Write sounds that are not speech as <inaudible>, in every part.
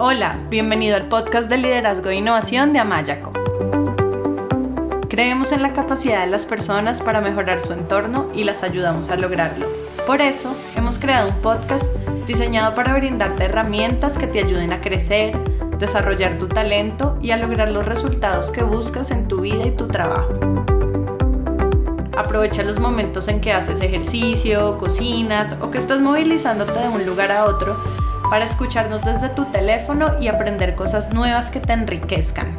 Hola, bienvenido al podcast de liderazgo e innovación de Amayaco. Creemos en la capacidad de las personas para mejorar su entorno y las ayudamos a lograrlo. Por eso, hemos creado un podcast diseñado para brindarte herramientas que te ayuden a crecer, desarrollar tu talento y a lograr los resultados que buscas en tu vida y tu trabajo. Aprovecha los momentos en que haces ejercicio, cocinas o que estás movilizándote de un lugar a otro para escucharnos desde tu teléfono y aprender cosas nuevas que te enriquezcan.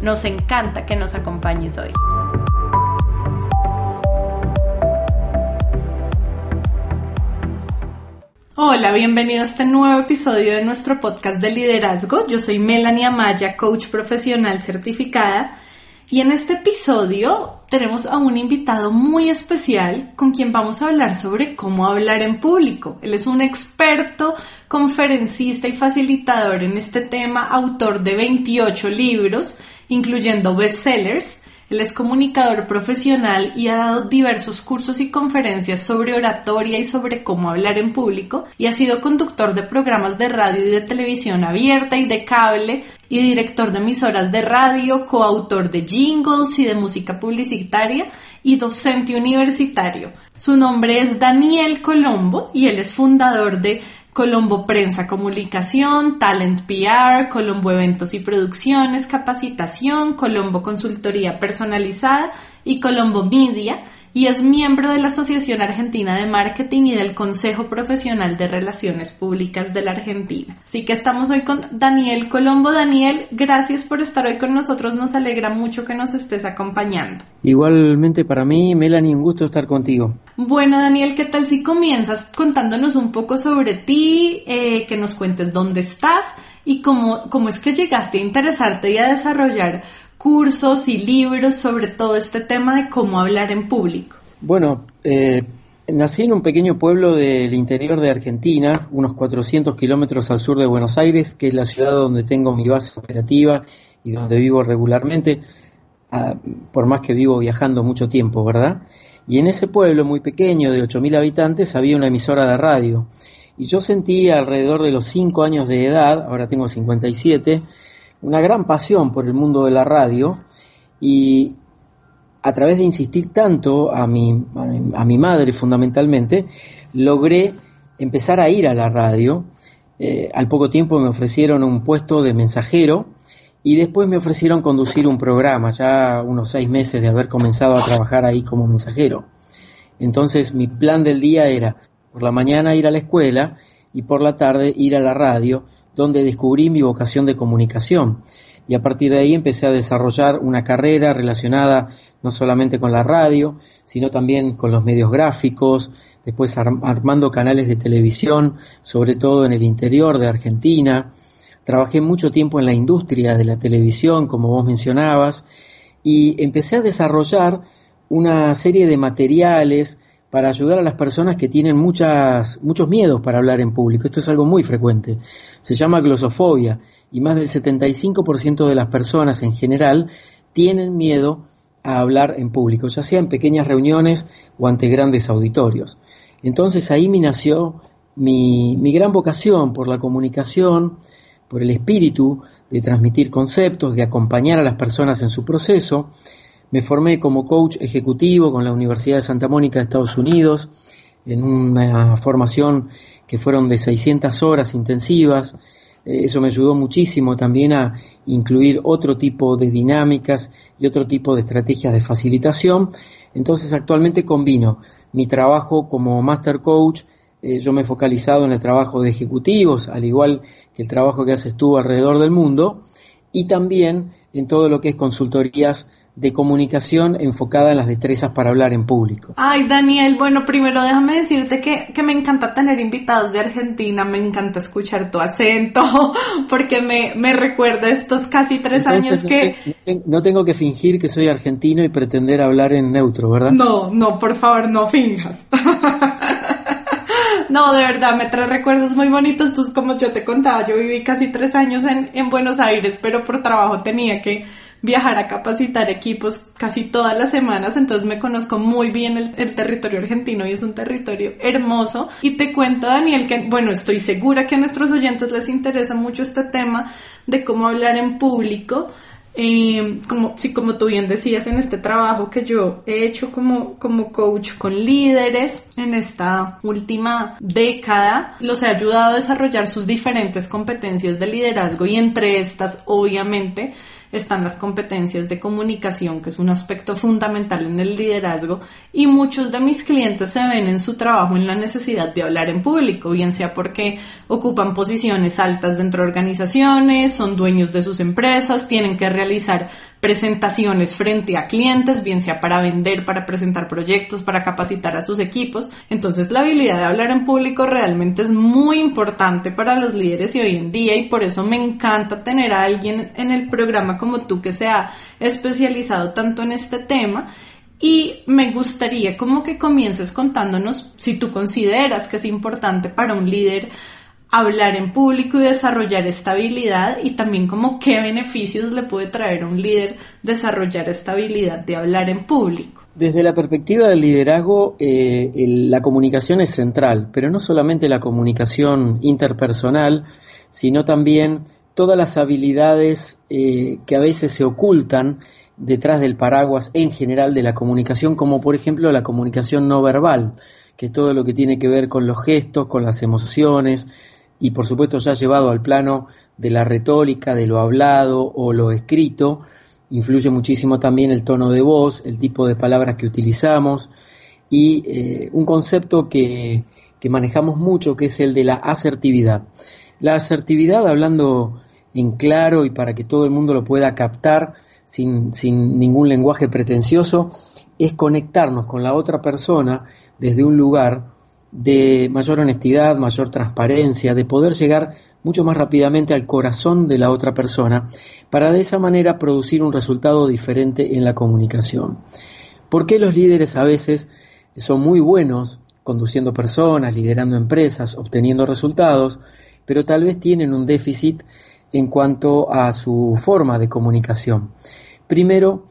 Nos encanta que nos acompañes hoy. Hola, bienvenido a este nuevo episodio de nuestro podcast de liderazgo. Yo soy Melanie Amaya, coach profesional certificada y en este episodio tenemos a un invitado muy especial con quien vamos a hablar sobre cómo hablar en público. Él es un experto, conferencista y facilitador en este tema, autor de 28 libros, incluyendo bestsellers él es comunicador profesional y ha dado diversos cursos y conferencias sobre oratoria y sobre cómo hablar en público y ha sido conductor de programas de radio y de televisión abierta y de cable y director de emisoras de radio, coautor de jingles y de música publicitaria y docente universitario. Su nombre es Daniel Colombo y él es fundador de Colombo Prensa Comunicación, Talent PR, Colombo Eventos y Producciones, Capacitación, Colombo Consultoría Personalizada y Colombo Media y es miembro de la Asociación Argentina de Marketing y del Consejo Profesional de Relaciones Públicas de la Argentina. Así que estamos hoy con Daniel Colombo. Daniel, gracias por estar hoy con nosotros. Nos alegra mucho que nos estés acompañando. Igualmente para mí, Melanie, un gusto estar contigo. Bueno, Daniel, ¿qué tal si comienzas contándonos un poco sobre ti, eh, que nos cuentes dónde estás y cómo, cómo es que llegaste a interesarte y a desarrollar cursos y libros sobre todo este tema de cómo hablar en público? Bueno, eh, nací en un pequeño pueblo del interior de Argentina, unos 400 kilómetros al sur de Buenos Aires, que es la ciudad donde tengo mi base operativa y donde vivo regularmente, ah, por más que vivo viajando mucho tiempo, ¿verdad? Y en ese pueblo muy pequeño de 8.000 habitantes había una emisora de radio. Y yo sentí alrededor de los 5 años de edad, ahora tengo 57, una gran pasión por el mundo de la radio y a través de insistir tanto a mi, a mi, madre fundamentalmente, logré empezar a ir a la radio. Eh, al poco tiempo me ofrecieron un puesto de mensajero y después me ofrecieron conducir un programa, ya unos seis meses de haber comenzado a trabajar ahí como mensajero. Entonces mi plan del día era por la mañana ir a la escuela y por la tarde ir a la radio donde descubrí mi vocación de comunicación y a partir de ahí empecé a desarrollar una carrera relacionada no solamente con la radio, sino también con los medios gráficos, después armando canales de televisión, sobre todo en el interior de Argentina. Trabajé mucho tiempo en la industria de la televisión, como vos mencionabas, y empecé a desarrollar una serie de materiales, para ayudar a las personas que tienen muchas, muchos miedos para hablar en público. Esto es algo muy frecuente. Se llama glosofobia y más del 75% de las personas en general tienen miedo a hablar en público, ya sea en pequeñas reuniones o ante grandes auditorios. Entonces ahí me nació mi, mi gran vocación por la comunicación, por el espíritu de transmitir conceptos, de acompañar a las personas en su proceso me formé como coach ejecutivo con la Universidad de Santa Mónica de Estados Unidos, en una formación que fueron de 600 horas intensivas. Eh, eso me ayudó muchísimo también a incluir otro tipo de dinámicas y otro tipo de estrategias de facilitación. Entonces actualmente combino mi trabajo como Master Coach, eh, yo me he focalizado en el trabajo de ejecutivos, al igual que el trabajo que haces tú alrededor del mundo, y también en todo lo que es consultorías de comunicación enfocada en las destrezas para hablar en público. Ay, Daniel, bueno, primero déjame decirte que, que, me encanta tener invitados de Argentina, me encanta escuchar tu acento, <laughs> porque me, me recuerda estos casi tres años que... No tengo que fingir que soy argentino y pretender hablar en neutro, ¿verdad? No, no, por favor, no finjas. <laughs> No, de verdad, me trae recuerdos muy bonitos. Tú, como yo te contaba, yo viví casi tres años en, en Buenos Aires, pero por trabajo tenía que viajar a capacitar equipos casi todas las semanas, entonces me conozco muy bien el, territorio argentino y es un territorio hermoso. Y te cuento, Daniel, que bueno, estoy segura que a nuestros oyentes les interesa mucho este tema de cómo hablar en público. Eh, como, sí, como tú bien decías en este trabajo que yo he hecho como, como coach con líderes en esta última década, los he ayudado a desarrollar sus diferentes competencias de liderazgo y entre estas, obviamente, están las competencias de comunicación, que es un aspecto fundamental en el liderazgo, y muchos de mis clientes se ven en su trabajo en la necesidad de hablar en público, bien sea porque ocupan posiciones altas dentro de organizaciones, son dueños de sus empresas, tienen que realizar presentaciones frente a clientes, bien sea para vender, para presentar proyectos, para capacitar a sus equipos. Entonces la habilidad de hablar en público realmente es muy importante para los líderes y hoy en día y por eso me encanta tener a alguien en el programa como tú que sea especializado tanto en este tema. Y me gustaría como que comiences contándonos si tú consideras que es importante para un líder hablar en público y desarrollar estabilidad y también como qué beneficios le puede traer a un líder desarrollar estabilidad de hablar en público. Desde la perspectiva del liderazgo, eh, la comunicación es central, pero no solamente la comunicación interpersonal, sino también todas las habilidades eh, que a veces se ocultan detrás del paraguas en general de la comunicación, como por ejemplo la comunicación no verbal, que es todo lo que tiene que ver con los gestos, con las emociones, y por supuesto ya llevado al plano de la retórica, de lo hablado o lo escrito, influye muchísimo también el tono de voz, el tipo de palabras que utilizamos y eh, un concepto que, que manejamos mucho que es el de la asertividad. La asertividad, hablando en claro y para que todo el mundo lo pueda captar sin, sin ningún lenguaje pretencioso, es conectarnos con la otra persona desde un lugar de mayor honestidad, mayor transparencia, de poder llegar mucho más rápidamente al corazón de la otra persona, para de esa manera producir un resultado diferente en la comunicación. ¿Por qué los líderes a veces son muy buenos conduciendo personas, liderando empresas, obteniendo resultados, pero tal vez tienen un déficit en cuanto a su forma de comunicación? Primero,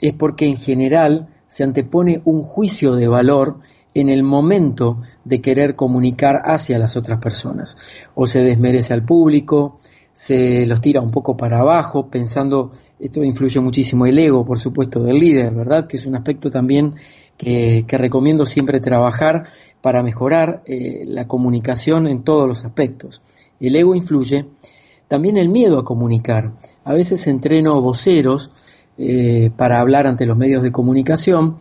es porque en general se antepone un juicio de valor en el momento de querer comunicar hacia las otras personas. O se desmerece al público, se los tira un poco para abajo, pensando, esto influye muchísimo el ego, por supuesto, del líder, ¿verdad? Que es un aspecto también que, recomiendo siempre trabajar para mejorar eh, la comunicación en todos los aspectos. El ego influye, también el miedo a comunicar. A veces entreno voceros eh, para hablar ante los medios de comunicación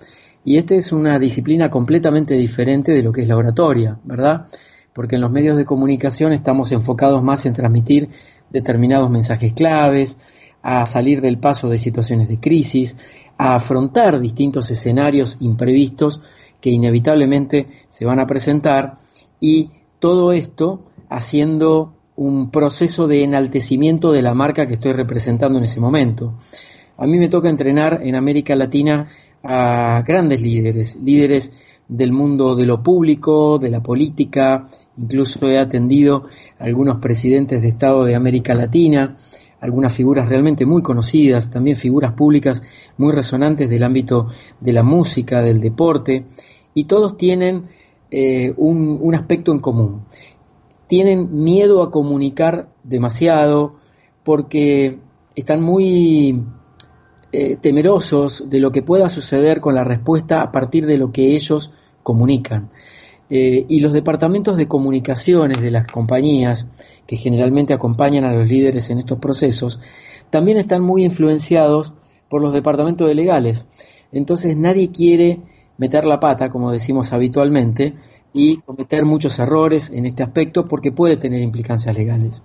y esta es una disciplina completamente diferente de lo que es la oratoria, ¿verdad? Porque en los medios de comunicación estamos enfocados más en transmitir determinados mensajes claves, a salir del paso de situaciones de crisis, a afrontar distintos escenarios imprevistos que inevitablemente se van a presentar y todo esto haciendo un proceso de enaltecimiento de la marca que estoy representando en ese momento. A mí me toca entrenar en América Latina a grandes líderes, líderes del mundo de lo público, de la política, incluso he atendido a algunos presidentes de Estado de América Latina, algunas figuras realmente muy conocidas, también figuras públicas muy resonantes del ámbito de la música, del deporte, y todos tienen eh, un, un aspecto en común. Tienen miedo a comunicar demasiado porque están muy eh, temerosos de lo que pueda suceder con la respuesta a partir de lo que ellos comunican. Eh, y los departamentos de comunicaciones de las compañías, que generalmente acompañan a los líderes en estos procesos, también están muy influenciados por los departamentos de legales. Entonces nadie quiere meter la pata, como decimos habitualmente, y cometer muchos errores en este aspecto porque puede tener implicancias legales.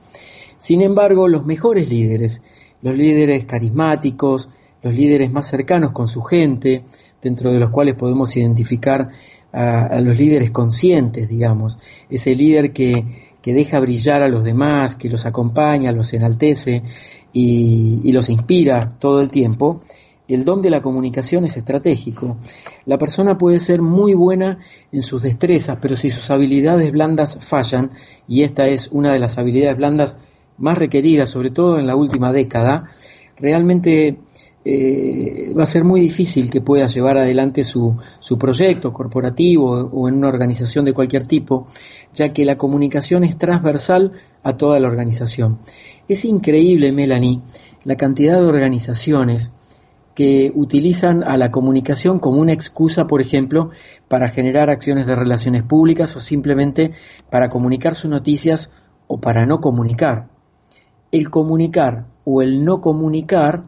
Sin embargo, los mejores líderes, los líderes carismáticos, los líderes más cercanos con su gente, dentro de los cuales podemos identificar a, los líderes conscientes, digamos, ese líder que, deja brillar a los demás, que los acompaña, los enaltece y, y los inspira todo el tiempo, el don de la comunicación es estratégico. La persona puede ser muy buena en sus destrezas, pero si sus habilidades blandas fallan, y esta es una de las habilidades blandas más requeridas, sobre todo en la última década, realmente eh, va a ser muy difícil que pueda llevar adelante su, su proyecto corporativo o en una organización de cualquier tipo, ya que la comunicación es transversal a toda la organización. Es increíble, Melanie, la cantidad de organizaciones que utilizan a la comunicación como una excusa, por ejemplo, para generar acciones de relaciones públicas o simplemente para comunicar sus noticias o para no comunicar. El comunicar o el no comunicar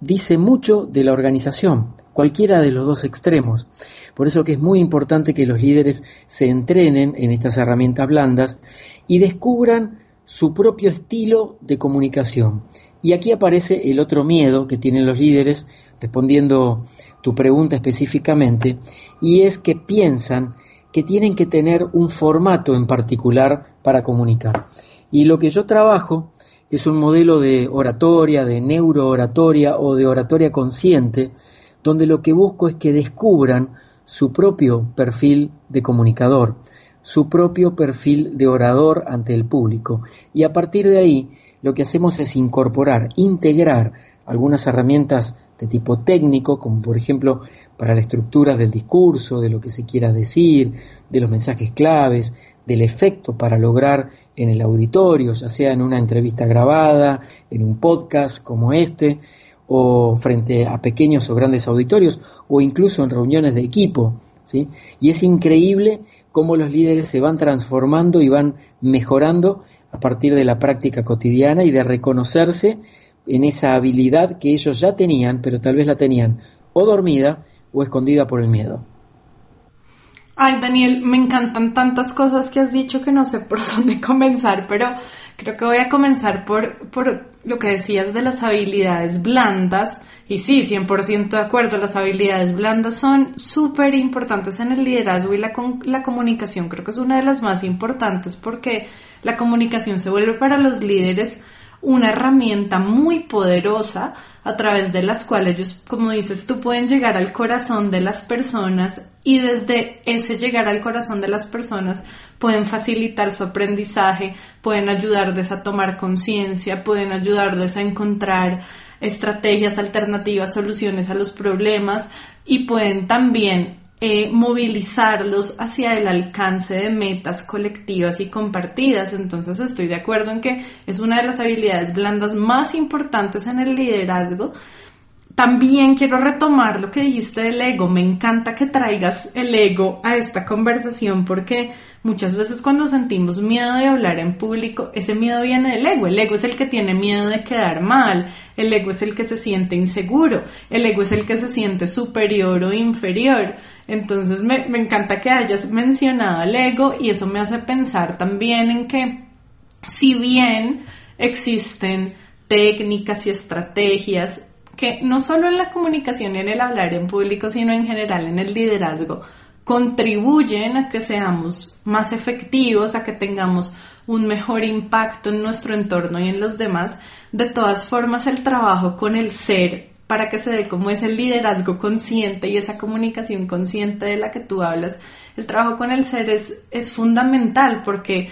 dice mucho de la organización, cualquiera de los dos extremos. Por eso que es muy importante que los líderes se entrenen en estas herramientas blandas y descubran su propio estilo de comunicación. Y aquí aparece el otro miedo que tienen los líderes, respondiendo tu pregunta específicamente, y es que piensan que tienen que tener un formato en particular para comunicar. Y lo que yo trabajo es un modelo de oratoria, de neurooratoria o de oratoria consciente, donde lo que busco es que descubran su propio perfil de comunicador, su propio perfil de orador ante el público. Y a partir de ahí, lo que hacemos es incorporar, integrar algunas herramientas de tipo técnico, como por ejemplo para la estructura del discurso, de lo que se quiera decir, de los mensajes claves, del efecto para lograr en el auditorio, ya sea en una entrevista grabada, en un podcast como este, o frente a pequeños o grandes auditorios, o incluso en reuniones de equipo. ¿sí? Y es increíble cómo los líderes se van transformando y van mejorando a partir de la práctica cotidiana y de reconocerse en esa habilidad que ellos ya tenían, pero tal vez la tenían o dormida o escondida por el miedo. Ay, Daniel, me encantan tantas cosas que has dicho que no sé por <laughs> dónde comenzar, pero creo que voy a comenzar por, por lo que decías de las habilidades blandas. Y sí, 100% de acuerdo, las habilidades blandas son súper importantes en el liderazgo y la, la comunicación. Creo que es una de las más importantes porque la comunicación se vuelve para los líderes una herramienta muy poderosa a través de las cuales ellos, como dices tú, pueden llegar al corazón de las personas y desde ese llegar al corazón de las personas pueden facilitar su aprendizaje, pueden ayudarles a tomar conciencia, pueden ayudarles a encontrar estrategias alternativas, soluciones a los problemas y pueden también eh, movilizarlos hacia el alcance de metas colectivas y compartidas. Entonces estoy de acuerdo en que es una de las habilidades blandas más importantes en el liderazgo. También quiero retomar lo que dijiste del ego. Me encanta que traigas el ego a esta conversación porque Muchas veces cuando sentimos miedo de hablar en público, ese miedo viene del ego. El ego es el que tiene miedo de quedar mal, el ego es el que se siente inseguro, el ego es el que se siente superior o inferior. Entonces me, encanta que hayas mencionado al ego y eso me hace pensar también en que si bien existen técnicas y estrategias que no solo en la comunicación y en el hablar en público, sino en general en el liderazgo, contribuyen a que seamos más efectivos, a que tengamos un mejor impacto en nuestro entorno y en los demás. De todas formas, el trabajo con el ser para que se dé como ese liderazgo consciente y esa comunicación consciente de la que tú hablas, el trabajo con el ser es, es fundamental porque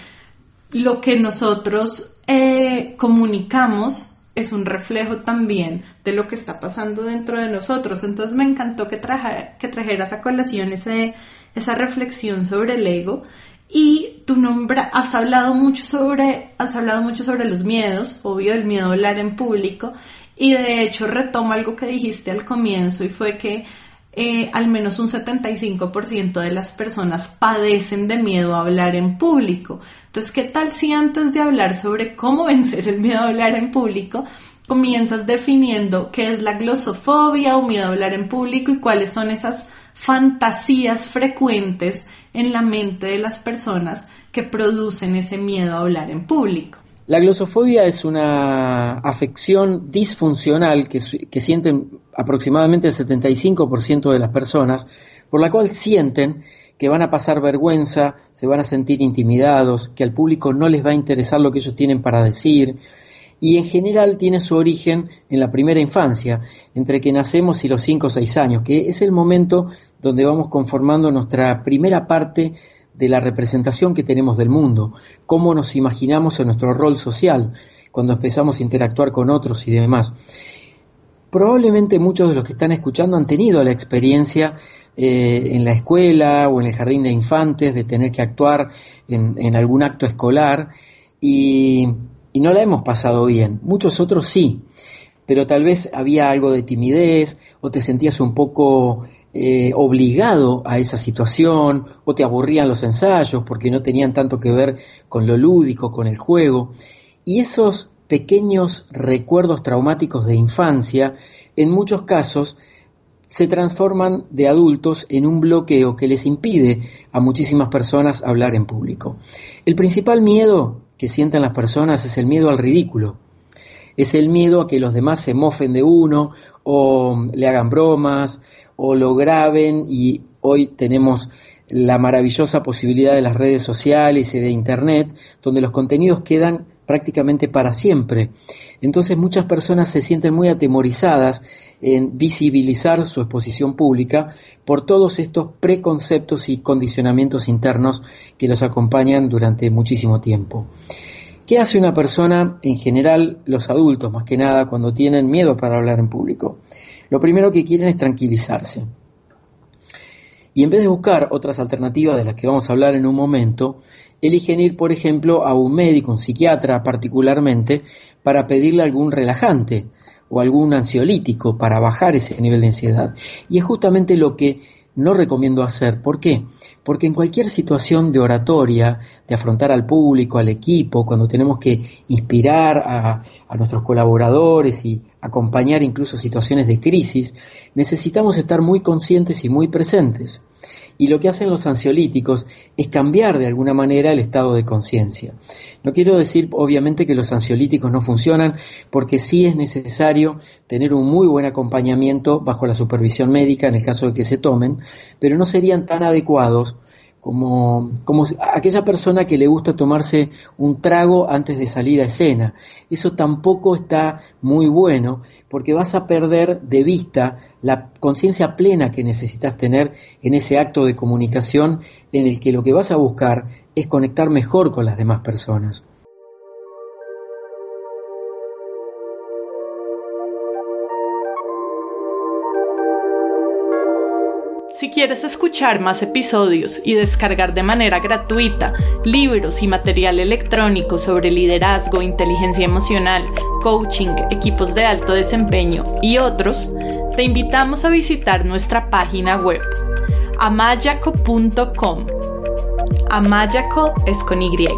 lo que nosotros eh, comunicamos es un reflejo también de lo que está pasando dentro de nosotros. Entonces me encantó que, que trajeras a colación ese, esa reflexión sobre el ego y tu nombre, has hablado mucho sobre, has hablado mucho sobre los miedos, obvio el miedo a hablar en público y de hecho retomo algo que dijiste al comienzo y fue que eh, al menos un 75% de las personas padecen de miedo a hablar en público. Entonces, ¿qué tal si antes de hablar sobre cómo <laughs> vencer el miedo a hablar en público, comienzas definiendo qué es la glosofobia o miedo a hablar en público y cuáles son esas fantasías frecuentes en la mente de las personas que producen ese miedo a hablar en público? La glosofobia es una afección disfuncional que, sienten aproximadamente el 75% de las personas, por la cual sienten que van a pasar vergüenza, se van a sentir intimidados, que al público no les va a interesar lo que ellos tienen para decir, y en general tiene su origen en la primera infancia, entre que nacemos y los 5 o 6 años, que es el momento donde vamos conformando nuestra primera parte de la representación que tenemos del mundo, cómo nos imaginamos en nuestro rol social, cuando empezamos a interactuar con otros y demás. probablemente muchos de los que están escuchando han tenido la experiencia eh, en la escuela o en el jardín de infantes de tener que actuar en, algún acto escolar y, no la hemos pasado bien. Muchos otros sí, pero tal vez había algo de timidez o te sentías un poco eh, obligado a esa situación o te aburrían los ensayos porque no tenían tanto que ver con lo lúdico, con el juego. Y esos pequeños recuerdos traumáticos de infancia, en muchos casos, se transforman de adultos en un bloqueo que les impide a muchísimas personas hablar en público. El principal miedo que sienten las personas es el miedo al ridículo. Es el miedo a que los demás se mofen de uno o le hagan bromas o lo graben y hoy tenemos la maravillosa posibilidad de las redes sociales y de Internet donde los contenidos quedan prácticamente para siempre. Entonces muchas personas se sienten muy atemorizadas en visibilizar su exposición pública por todos estos preconceptos y condicionamientos internos que los acompañan durante muchísimo tiempo. ¿Qué hace una persona, en general los adultos más que nada, cuando tienen miedo para hablar en público? Lo primero que quieren es tranquilizarse. Y en vez de buscar otras alternativas de las que vamos a hablar en un momento, eligen ir, por ejemplo, a un médico, un psiquiatra particularmente, para pedirle algún relajante o algún ansiolítico para bajar ese nivel de ansiedad. Y es justamente lo que no recomiendo hacer. ¿Por qué? Porque en cualquier situación de oratoria, de afrontar al público, al equipo, cuando tenemos que inspirar a, a, nuestros colaboradores y acompañar incluso situaciones de crisis, necesitamos estar muy conscientes y muy presentes y lo que hacen los ansiolíticos es cambiar de alguna manera el estado de conciencia. No quiero decir obviamente que los ansiolíticos no funcionan porque sí es necesario tener un muy buen acompañamiento bajo la supervisión médica en el caso de que se tomen, pero no serían tan adecuados como, como aquella persona que le gusta tomarse un trago antes de salir a escena. Eso tampoco está muy bueno porque vas a perder de vista la conciencia plena que necesitas tener en ese acto de comunicación en el que lo que vas a buscar es conectar mejor con las demás personas. Si quieres escuchar más episodios y descargar de manera gratuita libros y material electrónico sobre liderazgo, inteligencia emocional, coaching, equipos de alto desempeño y otros, te invitamos a visitar nuestra página web amayaco.com. Amayaco es con Y.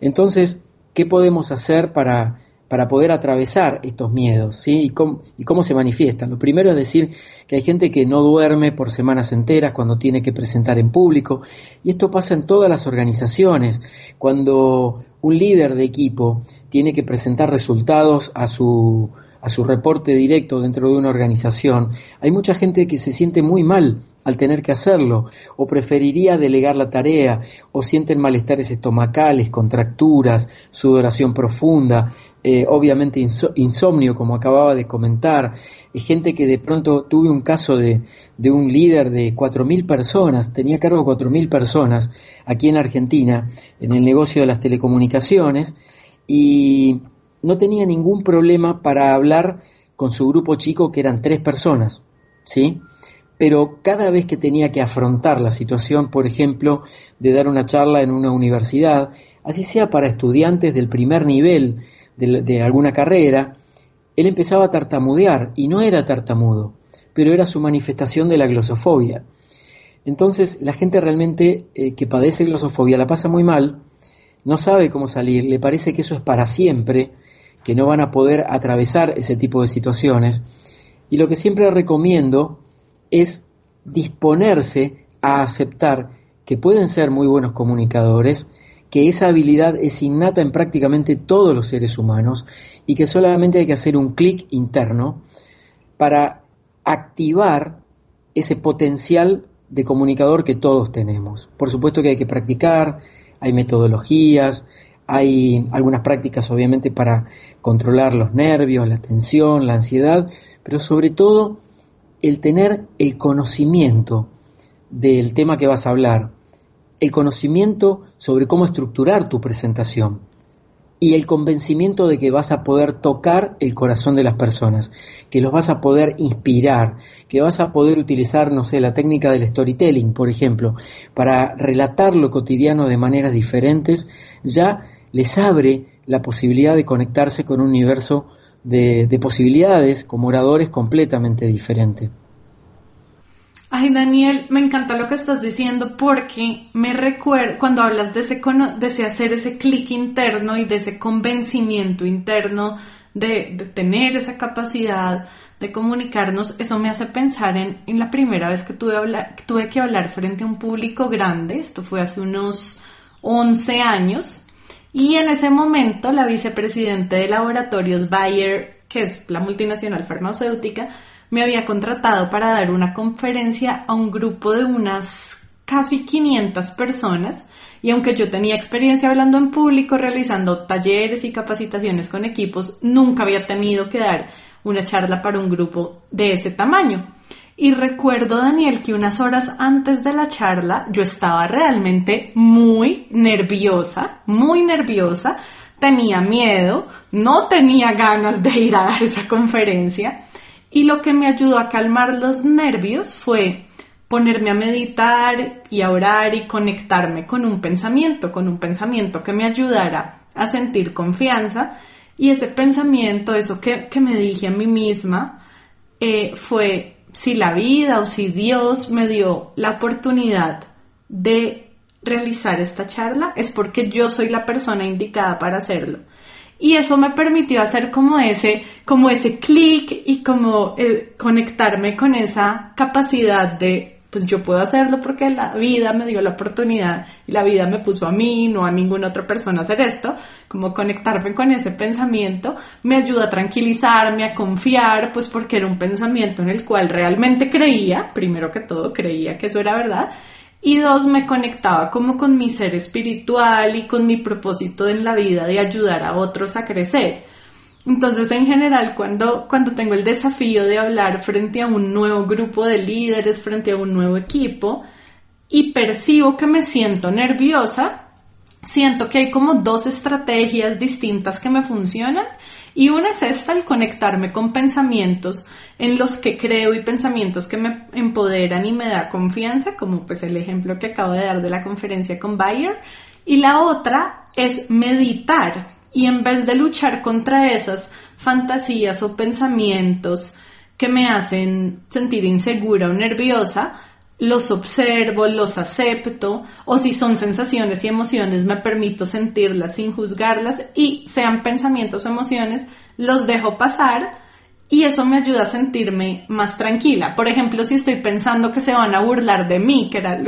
Entonces, ¿qué podemos hacer para para poder atravesar estos miedos. Y cómo, y cómo se manifiestan. Lo primero es decir que hay gente que no duerme por semanas enteras cuando tiene que presentar en público, y esto pasa en todas las organizaciones. Cuando un líder de equipo tiene que presentar resultados a su, a su reporte directo dentro de una organización, hay mucha gente que se siente muy mal al tener que hacerlo, o preferiría delegar la tarea, o sienten malestares estomacales, contracturas, sudoración profunda, eh, obviamente insomnio, como acababa de comentar, gente que de pronto tuve un caso de, de un líder de 4.000 personas, tenía cargo de 4.000 personas aquí en Argentina, en el negocio de las telecomunicaciones, y no tenía ningún problema para hablar con su grupo chico, que eran tres personas, ¿sí? Pero cada vez que tenía que afrontar la situación, por ejemplo, de dar una charla en una universidad, así sea para estudiantes del primer nivel, de, alguna carrera, él empezaba a tartamudear y no era tartamudo, pero era su manifestación de la glosofobia. Entonces la gente realmente eh, que padece glosofobia la pasa muy mal, no sabe cómo salir, le parece que eso es para siempre, que no van a poder atravesar ese tipo de situaciones. Y lo que siempre recomiendo es disponerse a aceptar que pueden ser muy buenos comunicadores, que esa habilidad es innata en prácticamente todos los seres humanos y que solamente hay que hacer un clic interno para activar ese potencial de comunicador que todos tenemos. Por supuesto que hay que practicar, hay metodologías, hay algunas prácticas obviamente para controlar los nervios, la tensión, la ansiedad, pero sobre todo el tener el conocimiento del tema que vas a hablar, el conocimiento sobre cómo estructurar tu presentación. y el convencimiento de que vas a poder tocar el corazón de las personas, que los vas a poder inspirar, que vas a poder utilizar, no sé, la técnica del storytelling, por ejemplo, para relatar lo cotidiano de maneras diferentes, ya les abre la posibilidad de conectarse con un universo de, de posibilidades como oradores completamente diferente. Ay, Daniel, me encanta lo que estás diciendo porque me recuerda cuando hablas de ese, de hacer ese clic interno y de ese convencimiento interno de, tener esa capacidad de comunicarnos, eso me hace pensar en, la primera vez que tuve, tuve que hablar frente a un público grande, esto fue hace unos 11 años, y en ese momento la vicepresidente de laboratorios Bayer, que es la multinacional farmacéutica, me había contratado para dar una conferencia a un grupo de unas casi 500 personas y aunque yo tenía experiencia hablando en público, realizando talleres y capacitaciones con equipos, nunca había tenido que dar una charla para un grupo de ese tamaño. Y recuerdo, Daniel, que unas horas antes de la charla yo estaba realmente muy nerviosa, muy nerviosa, tenía miedo, no tenía ganas de ir a dar esa conferencia y lo que me ayudó a calmar los nervios fue ponerme a meditar y a orar y conectarme con un pensamiento, con un pensamiento que me ayudara a sentir confianza. Y ese pensamiento, eso que, me dije a mí misma, eh, fue si la vida o si Dios me dio la oportunidad de realizar esta charla, es porque yo soy la persona indicada para hacerlo. Y eso me permitió hacer como ese, como ese clic y como eh, conectarme con esa capacidad de, pues yo puedo hacerlo porque la vida me dio la oportunidad y la vida me puso a mí, no a ninguna otra persona hacer esto, como conectarme con ese pensamiento me ayuda a tranquilizarme, a confiar, pues porque era un pensamiento en el cual realmente creía, primero que todo creía que eso era verdad y dos, me conectaba como con mi ser espiritual y con mi propósito en la vida de ayudar a otros a crecer. Entonces, en general, cuando, cuando tengo el desafío de hablar frente a un nuevo grupo de líderes, frente a un nuevo equipo, y percibo que me siento nerviosa, siento que hay como dos estrategias distintas que me funcionan y una es esta, el conectarme con pensamientos en los que creo y pensamientos que me empoderan y me da confianza, como pues el ejemplo que acabo de dar de la conferencia con Bayer. Y la otra es meditar y en vez de luchar contra esas fantasías o pensamientos que me hacen sentir insegura o nerviosa, los observo, los acepto, o si son sensaciones y emociones, me permito sentirlas sin juzgarlas y sean pensamientos o emociones, los dejo pasar y eso me ayuda a sentirme más tranquila. Por ejemplo, si estoy pensando que se van a burlar de mí, que era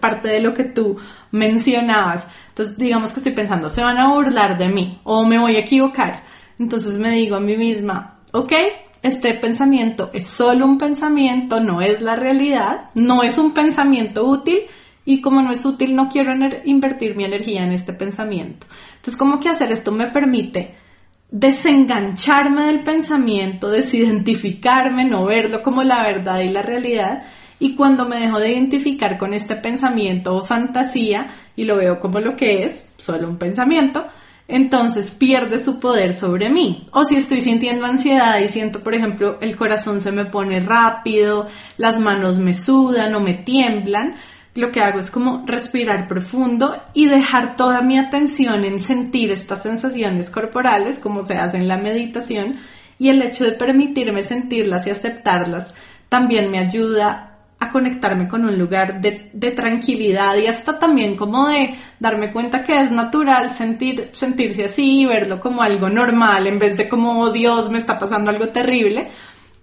parte de lo que tú mencionabas, entonces digamos que estoy pensando, se van a burlar de mí o me voy a equivocar, entonces me digo a mí misma, ok, este pensamiento es solo un pensamiento, no es la realidad, no es un pensamiento útil y como no es útil no quiero invertir mi energía en este pensamiento. Entonces, como que hacer esto me permite desengancharme del pensamiento, desidentificarme, no verlo como la verdad y la realidad. Y cuando me dejo de identificar con este pensamiento o fantasía y lo veo como lo que es, solo un pensamiento, entonces pierde su poder sobre mí. O si estoy sintiendo ansiedad y siento, por ejemplo, el corazón se me pone rápido, las manos me sudan o me tiemblan, lo que hago es como respirar profundo y dejar toda mi atención en sentir estas sensaciones corporales, como se hace en la meditación, y el hecho de permitirme sentirlas y aceptarlas también me ayuda a conectarme con un lugar de, tranquilidad y hasta también como de darme cuenta que es natural sentir, sentirse así y verlo como algo normal en vez de como oh, Dios me está pasando algo terrible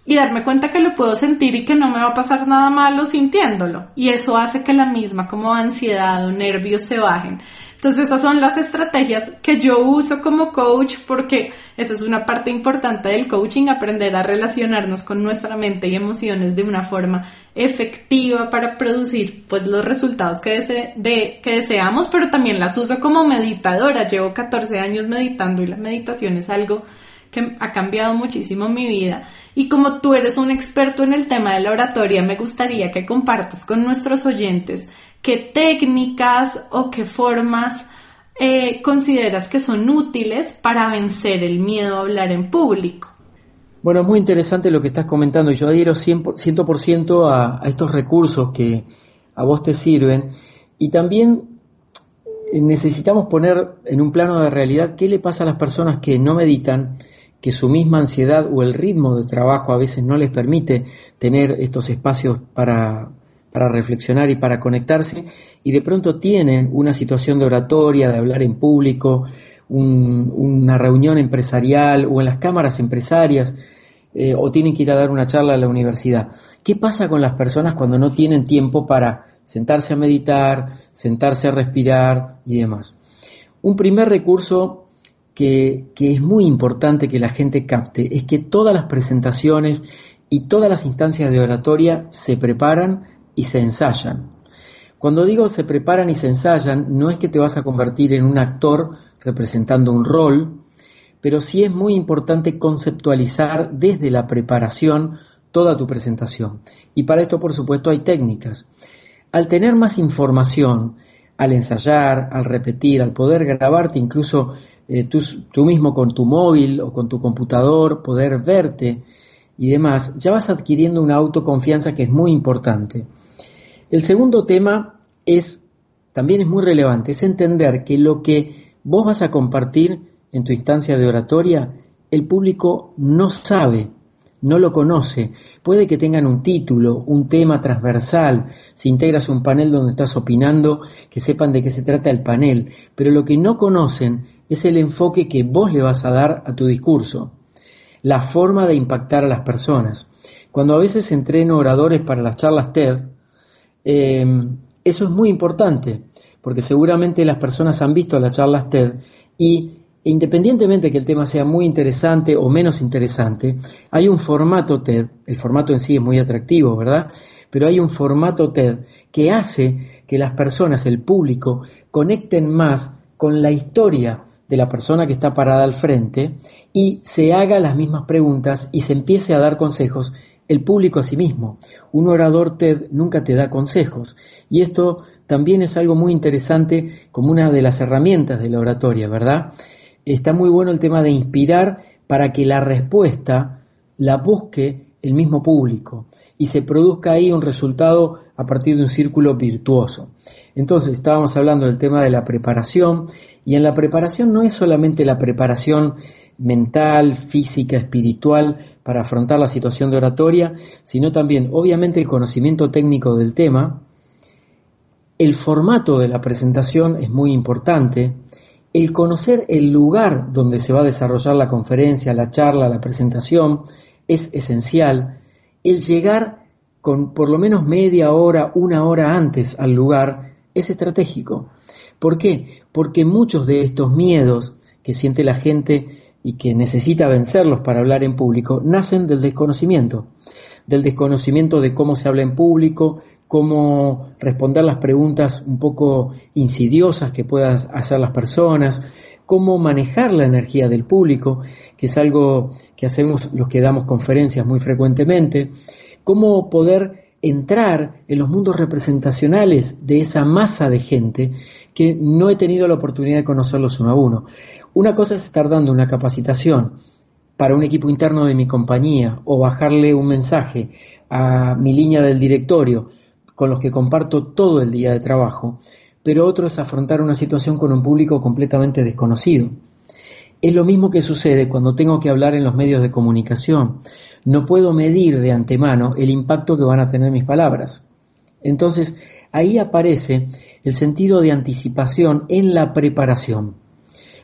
y darme cuenta que lo puedo sentir y que no me va a pasar nada malo sintiéndolo y eso hace que la misma como ansiedad o nervios se bajen. Entonces esas son las estrategias que yo uso como coach porque eso es una parte importante del coaching, aprender a relacionarnos con nuestra mente y emociones de una forma efectiva para producir pues los resultados que, de, que deseamos, pero también las uso como meditadora. Llevo 14 años meditando y la meditación es algo que ha cambiado muchísimo mi vida. Y como tú eres un experto en el tema de la oratoria, me gustaría que compartas con nuestros oyentes qué técnicas o qué formas eh, consideras que son útiles para vencer el miedo a hablar en público? Bueno, muy interesante lo que estás comentando. Yo adhiero 100%, a, a estos recursos que a vos te sirven y también eh, necesitamos poner en un plano de realidad qué le pasa a las personas que no meditan, que su misma ansiedad o el ritmo de trabajo a veces no les permite tener estos espacios para, para reflexionar y para conectarse, y de pronto tienen una situación de oratoria, de hablar en público, una reunión empresarial o en las cámaras empresarias, eh, o tienen que ir a dar una charla a la universidad. ¿Qué pasa con las personas cuando no tienen tiempo para sentarse a meditar, sentarse a respirar y demás? Un primer recurso que, es muy importante que la gente capte es que todas las presentaciones y todas las instancias de oratoria se preparan y se ensayan. Cuando digo se preparan y se ensayan, no es que te vas a convertir en un actor representando un rol, pero sí es muy importante conceptualizar desde la preparación toda tu presentación. Y para esto, por supuesto, hay técnicas. Al tener más información, al ensayar, al repetir, al poder grabarte incluso eh, tú mismo con tu móvil o con tu computador, poder verte y demás, ya vas adquiriendo una autoconfianza que es muy importante. El segundo tema es, también es muy relevante, es entender que lo que vos vas a compartir en tu instancia de oratoria, el público no sabe, no lo conoce. Puede que tengan un título, un tema transversal, si integras un panel donde estás opinando, que sepan de qué se trata el panel, pero lo que no conocen es el enfoque que vos le vas a dar a tu discurso, la forma de impactar a las personas. Cuando a veces entreno oradores para las charlas TED, eh, eso es muy importante, porque seguramente las personas han visto las charlas TED y independientemente que el tema sea muy interesante o menos interesante, hay un formato TED, el formato en sí es muy atractivo, ¿verdad? Pero hay un formato TED que hace que las personas, el público, conecten más con la historia de la persona que está parada al frente y se haga las mismas preguntas y se empiece a dar consejos el público a sí mismo. Un orador TED nunca te da consejos y esto también es algo muy interesante como una de las herramientas de la oratoria, ¿verdad? Está muy bueno el tema de inspirar para que la respuesta la busque el mismo público y se produzca ahí un resultado a partir de un círculo virtuoso. Entonces estábamos hablando del tema de la preparación y en la preparación no es solamente la preparación mental, física, espiritual para afrontar la situación de oratoria, sino también, obviamente, el conocimiento técnico del tema. El formato de la presentación es muy importante. El conocer el lugar donde se va a desarrollar la conferencia, la charla, la presentación es esencial. El llegar con por lo menos media hora, una hora antes al lugar es estratégico. ¿Por qué? Porque muchos de estos miedos que siente la gente y que necesita vencerlos para hablar en público, nacen del desconocimiento, del desconocimiento de cómo se habla en público, cómo responder las preguntas un poco insidiosas que puedan hacer las personas, cómo manejar la energía del público, que es algo que hacemos los que damos conferencias muy frecuentemente, cómo poder entrar en los mundos representacionales de esa masa de gente que no he tenido la oportunidad de conocerlos uno a uno. Una cosa es estar dando una capacitación para un equipo interno de mi compañía o bajarle un mensaje a mi línea del directorio con los que comparto todo el día de trabajo, pero otro es afrontar una situación con un público completamente desconocido. Es lo mismo que sucede cuando tengo que hablar en los medios de comunicación. No puedo medir de antemano el impacto que van a tener mis palabras. Entonces, ahí aparece el sentido de anticipación en la preparación.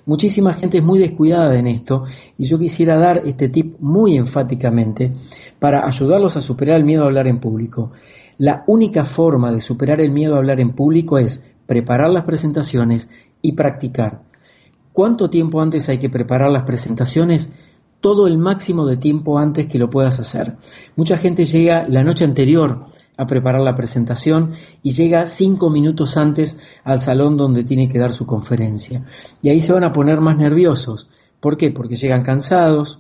Muchísima gente es muy descuidada en esto y yo quisiera dar este tip muy enfáticamente para ayudarlos a superar el miedo a hablar en público. La única forma de superar el miedo a hablar en público es preparar las presentaciones y practicar. ¿Cuánto tiempo antes hay que preparar las presentaciones? Todo el máximo de tiempo antes que lo puedas hacer. Mucha gente llega la noche anterior a preparar la presentación y llega cinco minutos antes al salón donde tiene que dar su conferencia. Y ahí se van a poner más nerviosos. ¿Por qué? Porque llegan cansados,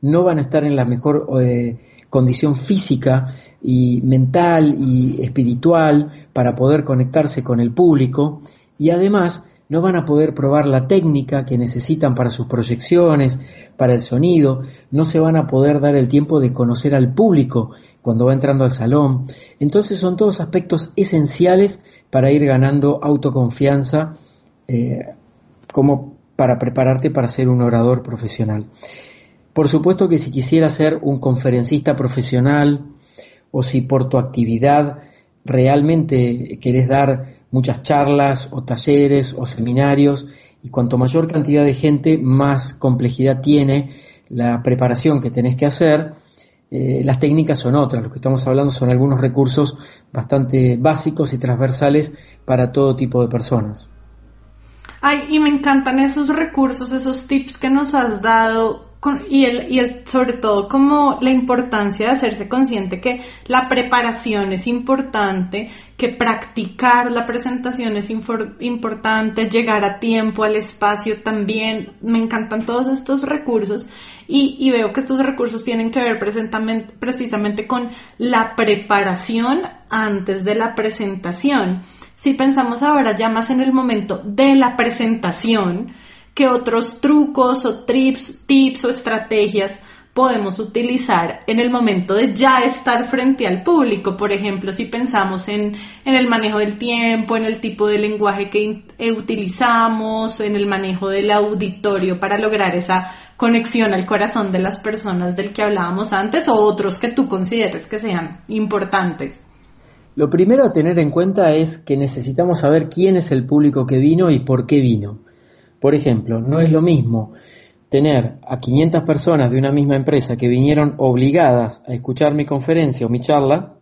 no van a estar en la mejor eh, condición física y mental y espiritual para poder conectarse con el público y además no van a poder probar la técnica que necesitan para sus proyecciones, para el sonido, no se van a poder dar el tiempo de conocer al público cuando va entrando al salón. Entonces son todos aspectos esenciales para ir ganando autoconfianza eh, como para prepararte para ser un orador profesional. Por supuesto que si quisieras ser un conferencista profesional o si por tu actividad realmente querés dar muchas charlas o talleres o seminarios y cuanto mayor cantidad de gente, más complejidad tiene la preparación que tenés que hacer. Eh, las técnicas son otras, lo que estamos hablando son algunos recursos bastante básicos y transversales para todo tipo de personas. Ay, y me encantan esos recursos, esos tips que nos has dado y, el, y el, sobre todo como la importancia de hacerse consciente que la preparación es importante, que practicar la presentación es importante, llegar a tiempo al espacio también. Me encantan todos estos recursos y, y veo que estos recursos tienen que ver precisamente con la preparación antes de la presentación. Si pensamos ahora ya más en el momento de la presentación, qué otros trucos o trips, tips o estrategias podemos utilizar en el momento de ya estar frente al público. Por ejemplo, si pensamos en, el manejo del tiempo, en el tipo de lenguaje que eh, utilizamos, en el manejo del auditorio para lograr esa conexión al corazón de las personas del que hablábamos antes o otros que tú consideres que sean importantes. Lo primero a tener en cuenta es que necesitamos saber quién es el público que vino y por qué vino. Por ejemplo, no es lo mismo tener a 500 personas de una misma empresa que vinieron obligadas a escuchar mi conferencia o mi charla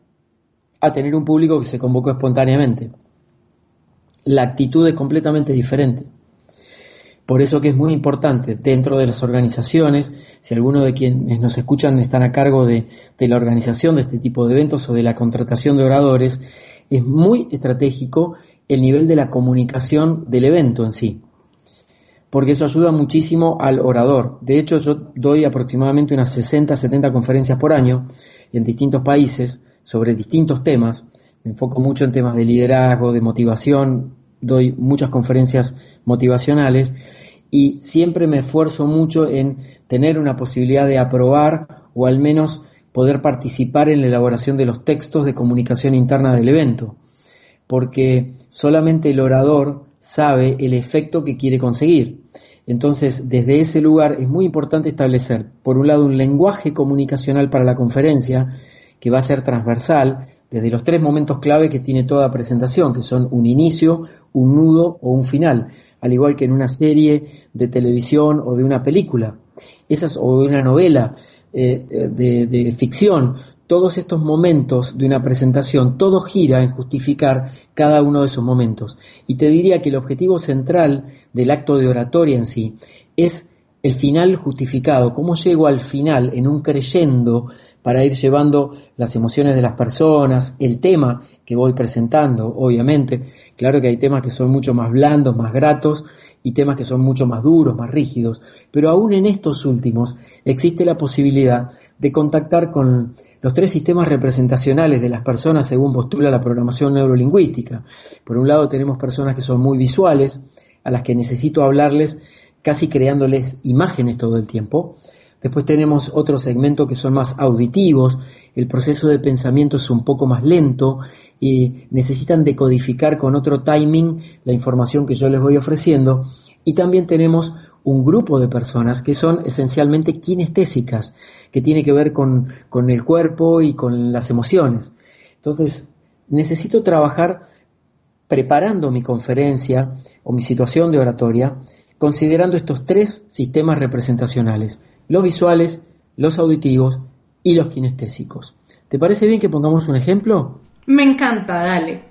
a tener un público que se convocó espontáneamente. La actitud es completamente diferente. Por eso que es muy importante dentro de las organizaciones, si alguno de quienes nos escuchan están a cargo de, de, la organización de este tipo de eventos o de la contratación de oradores, es muy estratégico el nivel de la comunicación del evento en sí porque eso ayuda muchísimo al orador. De hecho, yo doy aproximadamente unas 60, 70 conferencias por año en distintos países sobre distintos temas. Me enfoco mucho en temas de liderazgo, de motivación, doy muchas conferencias motivacionales y siempre me esfuerzo mucho en tener una posibilidad de aprobar o al menos poder participar en la elaboración de los textos de comunicación interna del evento, porque solamente el orador sabe el efecto que quiere conseguir. Entonces, desde ese lugar es muy importante establecer, por un lado, un lenguaje comunicacional para la conferencia, que va a ser transversal, desde los tres momentos clave que tiene toda presentación, que son un inicio, un nudo o un final, al igual que en una serie de televisión o de una película, esas o de una novela eh, de, de ficción, todos estos momentos de una presentación, todo gira en justificar cada uno de esos momentos. Y te diría que el objetivo central del acto de oratoria en sí es el final justificado, cómo llego al final en un creyendo para ir llevando las emociones de las personas, el tema que voy presentando, obviamente. Claro que hay temas que son mucho más blandos, más gratos, y temas que son mucho más duros, más rígidos, pero aún en estos últimos existe la posibilidad de contactar con los tres sistemas representacionales de las personas según postula la programación neurolingüística. Por un lado tenemos personas que son muy visuales, a las que necesito hablarles casi creándoles imágenes todo el tiempo. Después tenemos otro segmento que son más auditivos, el proceso de pensamiento es un poco más lento y necesitan decodificar con otro timing la información que yo les voy ofreciendo. Y también tenemos un grupo de personas que son esencialmente kinestésicas, que tiene que ver con, con el cuerpo y con las emociones. Entonces, necesito trabajar preparando mi conferencia o mi situación de oratoria, considerando estos tres sistemas representacionales, los visuales, los auditivos y los kinestésicos. ¿Te parece bien que pongamos un ejemplo? Me encanta, dale.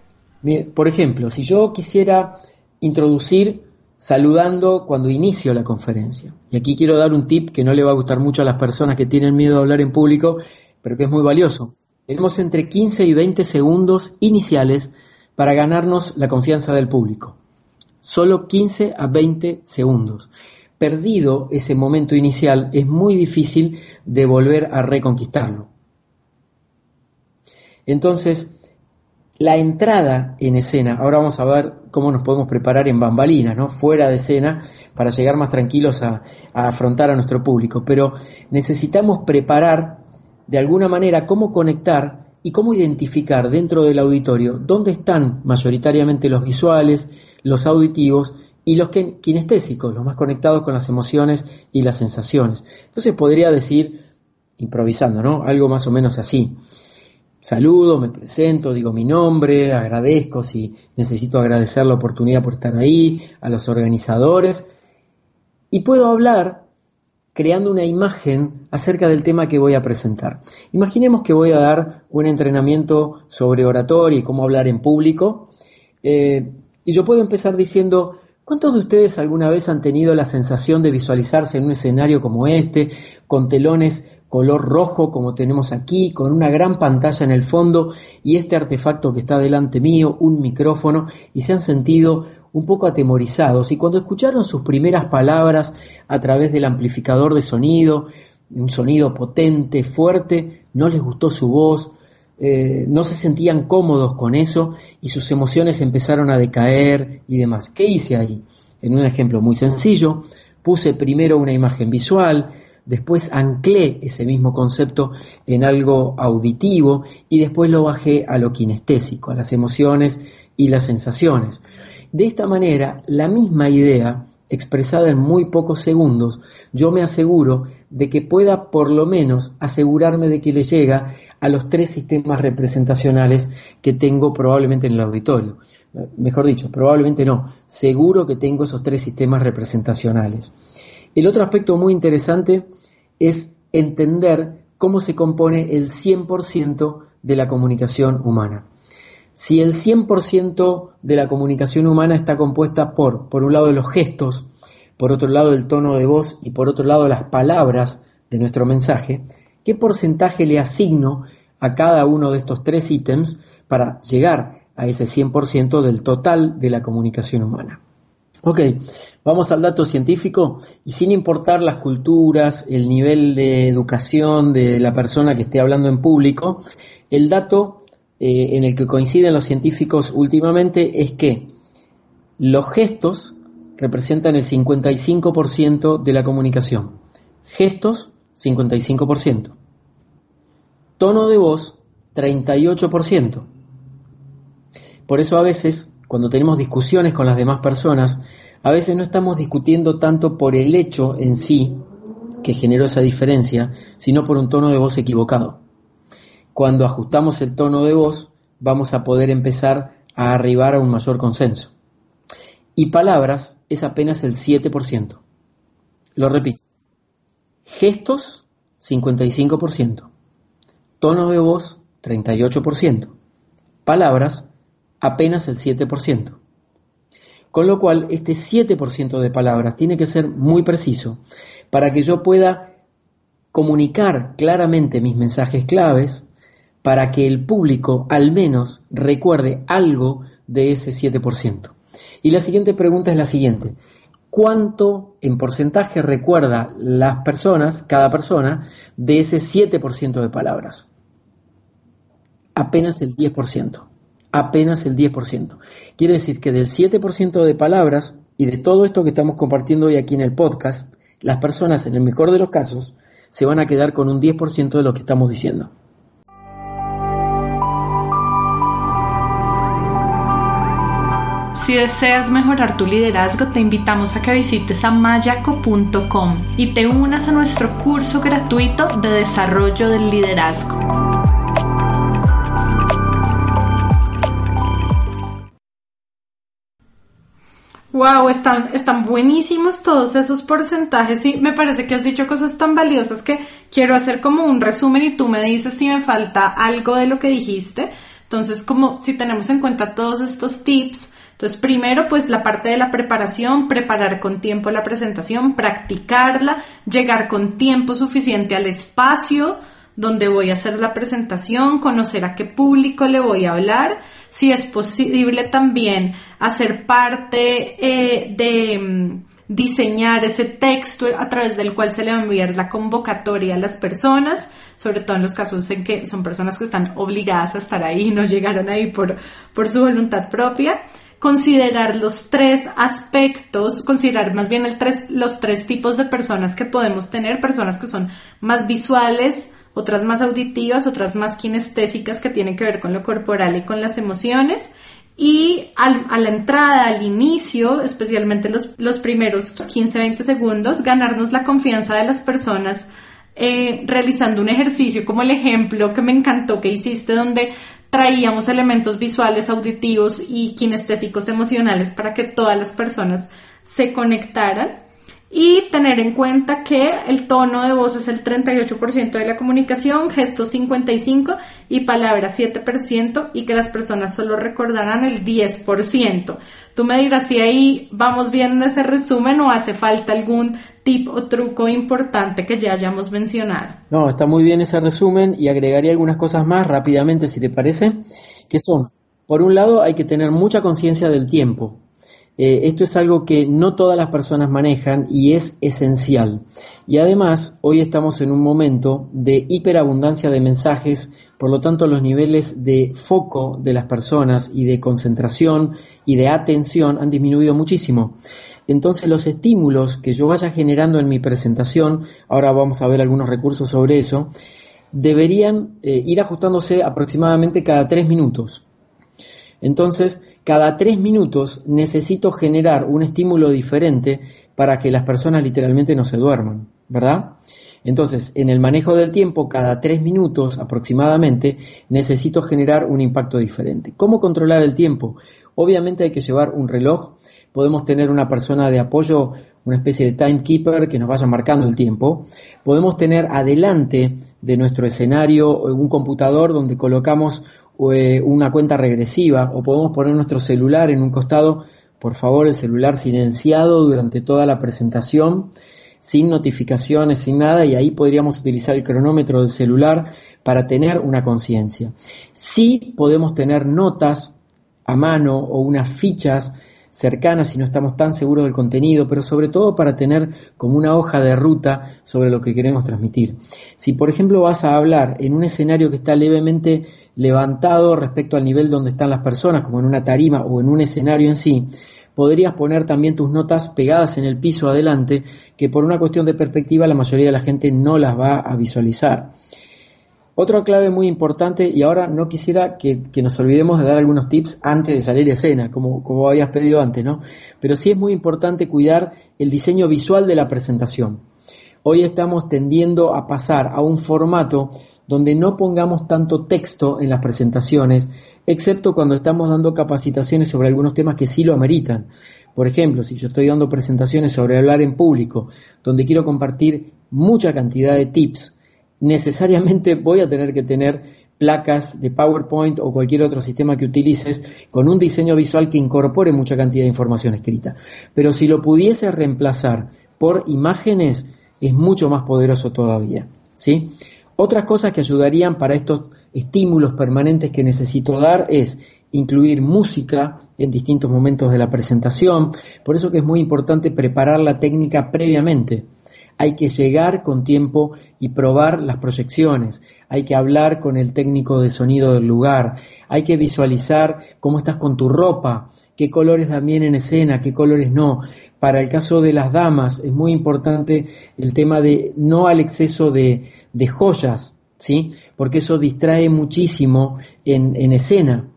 Por ejemplo, si yo quisiera introducir saludando cuando inicio la conferencia. Y aquí quiero dar un tip que no le va a gustar mucho a las personas que tienen miedo a hablar en público, pero que es muy valioso. Tenemos entre 15 y 20 segundos iniciales para ganarnos la confianza del público. Solo 15 a 20 segundos. Perdido ese momento inicial, es muy difícil de volver a reconquistarlo. Entonces, la entrada en escena, ahora vamos a ver cómo nos podemos preparar en bambalinas, ¿no? fuera de escena, para llegar más tranquilos a, afrontar a nuestro público, pero necesitamos preparar de alguna manera cómo conectar y cómo identificar dentro del auditorio dónde están mayoritariamente los visuales, los auditivos y los kinestésicos, los más conectados con las emociones y las sensaciones. Entonces podría decir, improvisando, ¿no? Algo más o menos así saludo, me presento, digo mi nombre, agradezco si necesito agradecer la oportunidad por estar ahí, a los organizadores, y puedo hablar creando una imagen acerca del tema que voy a presentar. Imaginemos que voy a dar un entrenamiento sobre oratoria y cómo hablar en público, eh, y yo puedo empezar diciendo, ¿Cuántos de ustedes alguna vez han tenido la sensación de visualizarse en un escenario como este, con telones color rojo como tenemos aquí, con una gran pantalla en el fondo y este artefacto que está delante mío, un micrófono, y se han sentido un poco atemorizados? Y cuando escucharon sus primeras palabras a través del amplificador de sonido, un sonido potente, fuerte, no les gustó su voz, eh, no se sentían cómodos con eso y sus emociones empezaron a decaer y demás. ¿Qué hice ahí? En un ejemplo muy sencillo, puse primero una imagen visual, después anclé ese mismo concepto en algo auditivo y después lo bajé a lo kinestésico, a las emociones y las sensaciones. De esta manera, la misma idea expresada en muy pocos segundos, yo me aseguro de que pueda por lo menos asegurarme de que le llega a los tres sistemas representacionales que tengo probablemente en el auditorio. Mejor dicho, probablemente no, seguro que tengo esos tres sistemas representacionales. El otro aspecto muy interesante es entender cómo se compone el 100% de la comunicación humana. Si el 100% de la comunicación humana está compuesta por, por un lado, los gestos, por otro lado, el tono de voz y por otro lado, las palabras de nuestro mensaje, ¿qué porcentaje le asigno a cada uno de estos tres ítems para llegar a ese 100% del total de la comunicación humana? Ok, vamos al dato científico y sin importar las culturas, el nivel de educación de la persona que esté hablando en público, el dato eh, en el que coinciden los científicos últimamente es que los gestos representan el 55% de la comunicación. Gestos, 55%. Tono de voz, 38%. Por eso a veces, cuando tenemos discusiones con las demás personas, a veces no estamos discutiendo tanto por el hecho en sí que generó esa diferencia, sino por un tono de voz equivocado cuando ajustamos el tono de voz, vamos a poder empezar a arribar a un mayor consenso. Y palabras es apenas el 7%. Lo repito. Gestos, 55%. Tono de voz, 38%. Palabras, apenas el 7%. Con lo cual, este 7% de palabras tiene que ser muy preciso para que yo pueda comunicar claramente mis mensajes claves, para que el público al menos recuerde algo de ese 7%. Y la siguiente pregunta es la siguiente. ¿Cuánto en porcentaje recuerda las personas, cada persona, de ese 7% de palabras? Apenas el 10%. Apenas el 10%. Quiere decir que del 7% de palabras y de todo esto que estamos compartiendo hoy aquí en el podcast, las personas, en el mejor de los casos, se van a quedar con un 10% de lo que estamos diciendo. Si deseas mejorar tu liderazgo, te invitamos a que visites amayaco.com y te unas a nuestro curso gratuito de desarrollo del liderazgo. Wow, están, están buenísimos todos esos porcentajes y me parece que has dicho cosas tan valiosas que quiero hacer como un resumen y tú me dices si me falta algo de lo que dijiste. Entonces, como si tenemos en cuenta todos estos tips, entonces, primero, pues la parte de la preparación, preparar con tiempo la presentación, practicarla, llegar con tiempo suficiente al espacio donde voy a hacer la presentación, conocer a qué público le voy a hablar, si es posible también hacer parte eh, de, diseñar ese texto a través del cual se le va a enviar la convocatoria a las personas, sobre todo en los casos en que son personas que están obligadas a estar ahí y no llegaron ahí por, por su voluntad propia. Considerar los tres aspectos, considerar más bien el tres, los tres tipos de personas que podemos tener, personas que son más visuales, otras más auditivas, otras más kinestésicas que tienen que ver con lo corporal y con las emociones, y a la entrada, al inicio, especialmente los, los primeros 15-20 segundos, ganarnos la confianza de las personas eh, realizando un ejercicio como el ejemplo que me encantó que hiciste donde traíamos elementos visuales, auditivos y kinestésicos emocionales para que todas las personas se conectaran y tener en cuenta que el tono de voz es el 38% de la comunicación, gestos 55% y palabras 7% y que las personas solo recordarán el 10%. Tú me dirás si ahí vamos bien en ese resumen o hace falta algún tip o truco importante que ya hayamos mencionado. No, está muy bien ese resumen y agregaría algunas cosas más rápidamente si te parece, que son, por un lado hay que tener mucha conciencia del tiempo, eh, esto es algo que no todas las personas manejan y es esencial. Y además, hoy estamos en un momento de hiperabundancia de mensajes, por lo tanto los niveles de foco de las personas y de concentración y de atención han disminuido muchísimo. Entonces los estímulos que yo vaya generando en mi presentación, ahora vamos a ver algunos recursos sobre eso, deberían eh, ir ajustándose aproximadamente cada tres minutos. Entonces, cada tres minutos necesito generar un estímulo diferente para que las personas literalmente no se duerman, ¿verdad? Entonces, en el manejo del tiempo, cada tres minutos aproximadamente, necesito generar un impacto diferente. ¿Cómo controlar el tiempo? Obviamente hay que llevar un reloj, podemos tener una persona de apoyo, una especie de timekeeper que nos vaya marcando el tiempo. Podemos tener adelante de nuestro escenario un computador donde colocamos una cuenta regresiva o podemos poner nuestro celular en un costado, por favor el celular silenciado durante toda la presentación, sin notificaciones, sin nada, y ahí podríamos utilizar el cronómetro del celular para tener una conciencia. Sí podemos tener notas a mano o unas fichas cercanas si no estamos tan seguros del contenido, pero sobre todo para tener como una hoja de ruta sobre lo que queremos transmitir. Si por ejemplo vas a hablar en un escenario que está levemente levantado respecto al nivel donde están las personas, como en una tarima o en un escenario en sí, podrías poner también tus notas pegadas en el piso adelante, que por una cuestión de perspectiva la mayoría de la gente no las va a visualizar. Otra clave muy importante, y ahora no quisiera que, nos olvidemos de dar algunos tips antes de salir a escena, como, como habías pedido antes, ¿no? Pero sí es muy importante cuidar el diseño visual de la presentación. Hoy estamos tendiendo a pasar a un formato donde no pongamos tanto texto en las presentaciones, excepto cuando estamos dando capacitaciones sobre algunos temas que sí lo ameritan. Por ejemplo, si yo estoy dando presentaciones sobre hablar en público, donde quiero compartir mucha cantidad de tips, necesariamente <laughs> voy a tener que tener placas de PowerPoint o cualquier otro sistema que utilices con un diseño visual que incorpore mucha cantidad de información escrita. Pero si lo pudiese reemplazar por imágenes, es mucho más poderoso todavía. ¿sí? Otras cosas que ayudarían para estos estímulos permanentes que necesito dar es incluir música en distintos momentos de la presentación, por eso que es muy importante preparar la técnica previamente. Hay que llegar con tiempo y probar las proyecciones, hay que hablar con el técnico de sonido del lugar, hay que visualizar cómo estás con tu ropa, qué colores dan bien en escena, qué colores no. Para el caso de las damas es muy importante el tema de no al exceso de, de joyas, ¿sí? Porque eso distrae muchísimo en, en escena.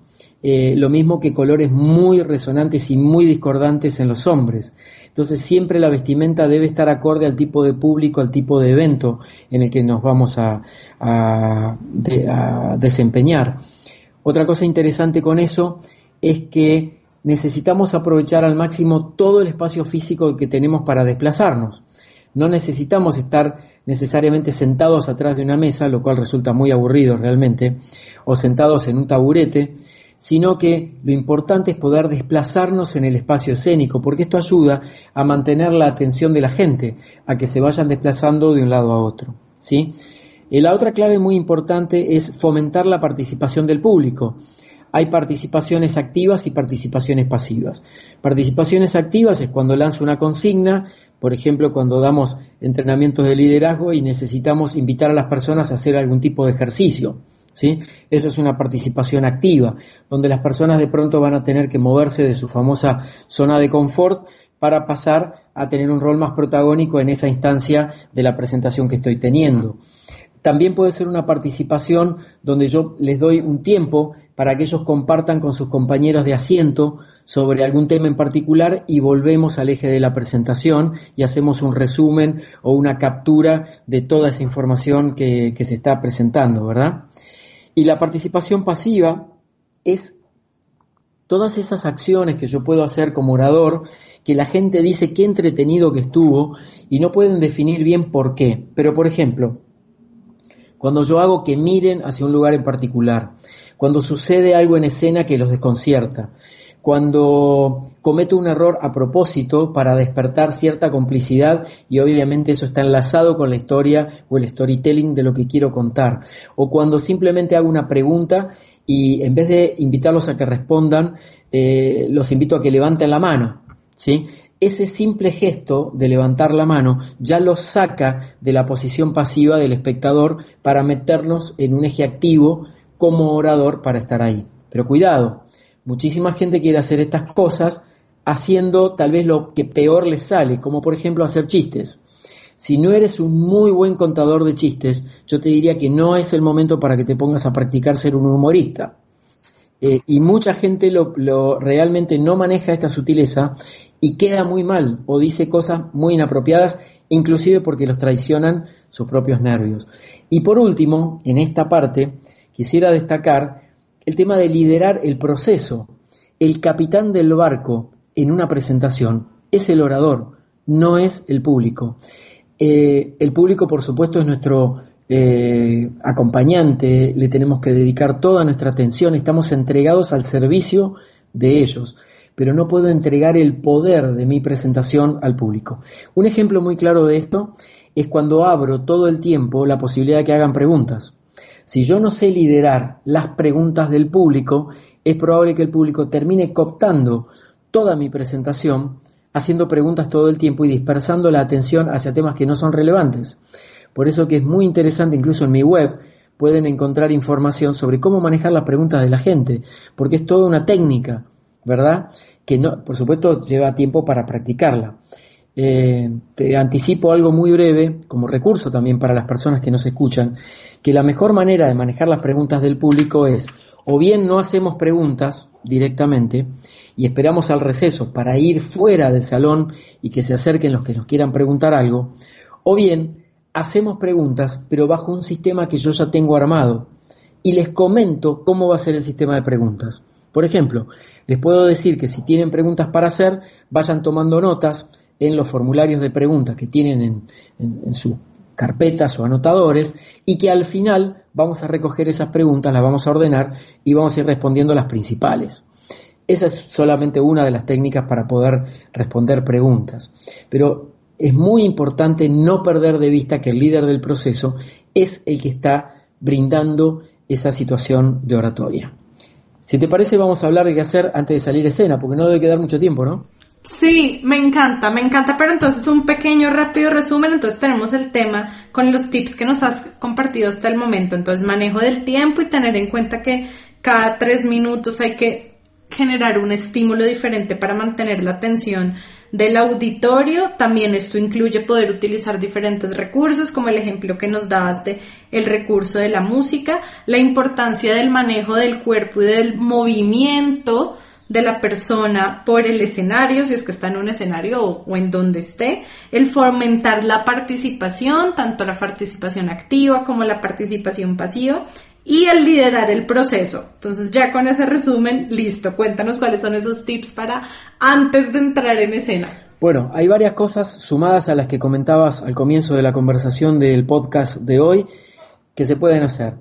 Eh, lo mismo que colores muy resonantes y muy discordantes en los hombres. Entonces siempre la vestimenta debe estar acorde al tipo de público, al tipo de evento en el que nos vamos a, a desempeñar. Otra cosa interesante con eso es que necesitamos aprovechar al máximo todo el espacio físico que tenemos para desplazarnos. No necesitamos estar necesariamente sentados atrás de una mesa, lo cual resulta muy aburrido realmente, o sentados en un taburete, sino que lo importante es poder desplazarnos en el espacio escénico, porque esto ayuda a mantener la atención de la gente, a que se vayan desplazando de un lado a otro. ¿sí? La otra clave muy importante es fomentar la participación del público. Hay participaciones activas y participaciones pasivas. Participaciones activas es cuando lanzo una consigna, por ejemplo, cuando damos entrenamientos de liderazgo y necesitamos invitar a las personas a hacer algún tipo de ejercicio. ¿Sí? Eso es una participación activa, donde las personas de pronto van a tener que moverse de su famosa zona de confort para pasar a tener un rol más protagónico en esa instancia de la presentación que estoy teniendo. También puede ser una participación donde yo les doy un tiempo para que ellos compartan con sus compañeros de asiento sobre algún tema en particular y volvemos al eje de la presentación y hacemos un resumen o una captura de toda esa información que, se está presentando, ¿verdad? Y la participación pasiva es todas esas acciones que yo puedo hacer como orador, que la gente dice qué entretenido que estuvo y no pueden definir bien por qué. Pero, por ejemplo, cuando yo hago que miren hacia un lugar en particular, cuando sucede algo en escena que los desconcierta, cuando cometo un error a propósito para despertar cierta complicidad y obviamente eso está enlazado con la historia o el storytelling de lo que quiero contar, o cuando simplemente hago una pregunta y en vez de invitarlos a que respondan, eh, los invito a que levanten la mano, ¿sí? Ese simple gesto de levantar la mano ya lo saca de la posición pasiva del espectador para meternos en un eje activo como orador para estar ahí. Pero cuidado, muchísima gente quiere hacer estas cosas haciendo tal vez lo que peor les sale, como por ejemplo hacer chistes. Si no eres un muy buen contador de chistes, yo te diría que no es el momento para que te pongas a practicar ser un humorista. Eh, y mucha gente lo, lo, realmente no maneja esta sutileza y queda muy mal o dice cosas muy inapropiadas, inclusive porque los traicionan sus propios nervios. Y por último, en esta parte, quisiera destacar el tema de liderar el proceso. El capitán del barco en una presentación es el orador, no es el público. Eh, el público, por supuesto, es nuestro eh, acompañante, le tenemos que dedicar toda nuestra atención, estamos entregados al servicio de ellos pero no puedo entregar el poder de mi presentación al público. Un ejemplo muy claro de esto es cuando abro todo el tiempo la posibilidad de que hagan preguntas. Si yo no sé liderar las preguntas del público, es probable que el público termine cooptando toda mi presentación, haciendo preguntas todo el tiempo y dispersando la atención hacia temas que no son relevantes. Por eso que es muy interesante, incluso en mi web, pueden encontrar información sobre cómo manejar las preguntas de la gente, porque es toda una técnica, ¿verdad? que no, por supuesto lleva tiempo para practicarla. Eh, te anticipo algo muy breve, como recurso también para las personas que nos escuchan, que la mejor manera de manejar las preguntas del público es, o bien no hacemos preguntas directamente y esperamos al receso para ir fuera del salón y que se acerquen los que nos quieran preguntar algo, o bien hacemos preguntas pero bajo un sistema que yo ya tengo armado y les comento cómo va a ser el sistema de preguntas. Por ejemplo, les puedo decir que si tienen preguntas para hacer, vayan tomando notas en los formularios de preguntas que tienen en, sus carpetas o anotadores y que al final vamos a recoger esas preguntas, las vamos a ordenar y vamos a ir respondiendo las principales. Esa es solamente una de las técnicas para poder responder preguntas. Pero es muy importante no perder de vista que el líder del proceso es el que está brindando esa situación de oratoria. Si te parece, vamos a hablar de qué hacer antes de salir escena, porque no debe quedar mucho tiempo, ¿no? Sí, me encanta, me encanta, pero entonces un pequeño rápido resumen, entonces tenemos el tema con los tips que nos has compartido hasta el momento, entonces manejo del tiempo y tener en cuenta que cada tres minutos hay que generar un estímulo diferente para mantener la atención del auditorio. También esto incluye poder utilizar diferentes recursos, como el ejemplo que nos dabas de el recurso de la música, la importancia del manejo del cuerpo y del movimiento de la persona por el escenario, si es que está en un escenario o, o, en donde esté, el fomentar la participación, tanto la participación activa como la participación pasiva, y el liderar el proceso. Entonces ya con ese resumen, listo, cuéntanos cuáles son esos tips para antes de entrar en escena. Bueno, hay varias cosas sumadas a las que comentabas al comienzo de la conversación del podcast de hoy que se pueden hacer.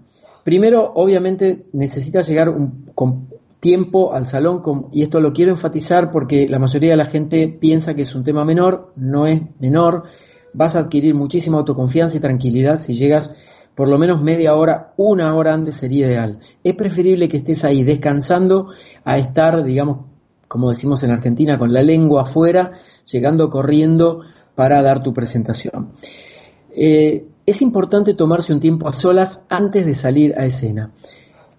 Primero, obviamente, necesitas llegar un, con tiempo al salón y esto lo quiero enfatizar porque la mayoría de la gente piensa que es un tema menor, no es menor. Vas a adquirir muchísima autoconfianza y tranquilidad si llegas por lo menos media hora, una hora antes sería ideal. Es preferible que estés ahí descansando a estar, digamos, como decimos en Argentina, con la lengua afuera, llegando corriendo para dar tu presentación. Eh, es importante tomarse un tiempo a solas antes de salir a escena.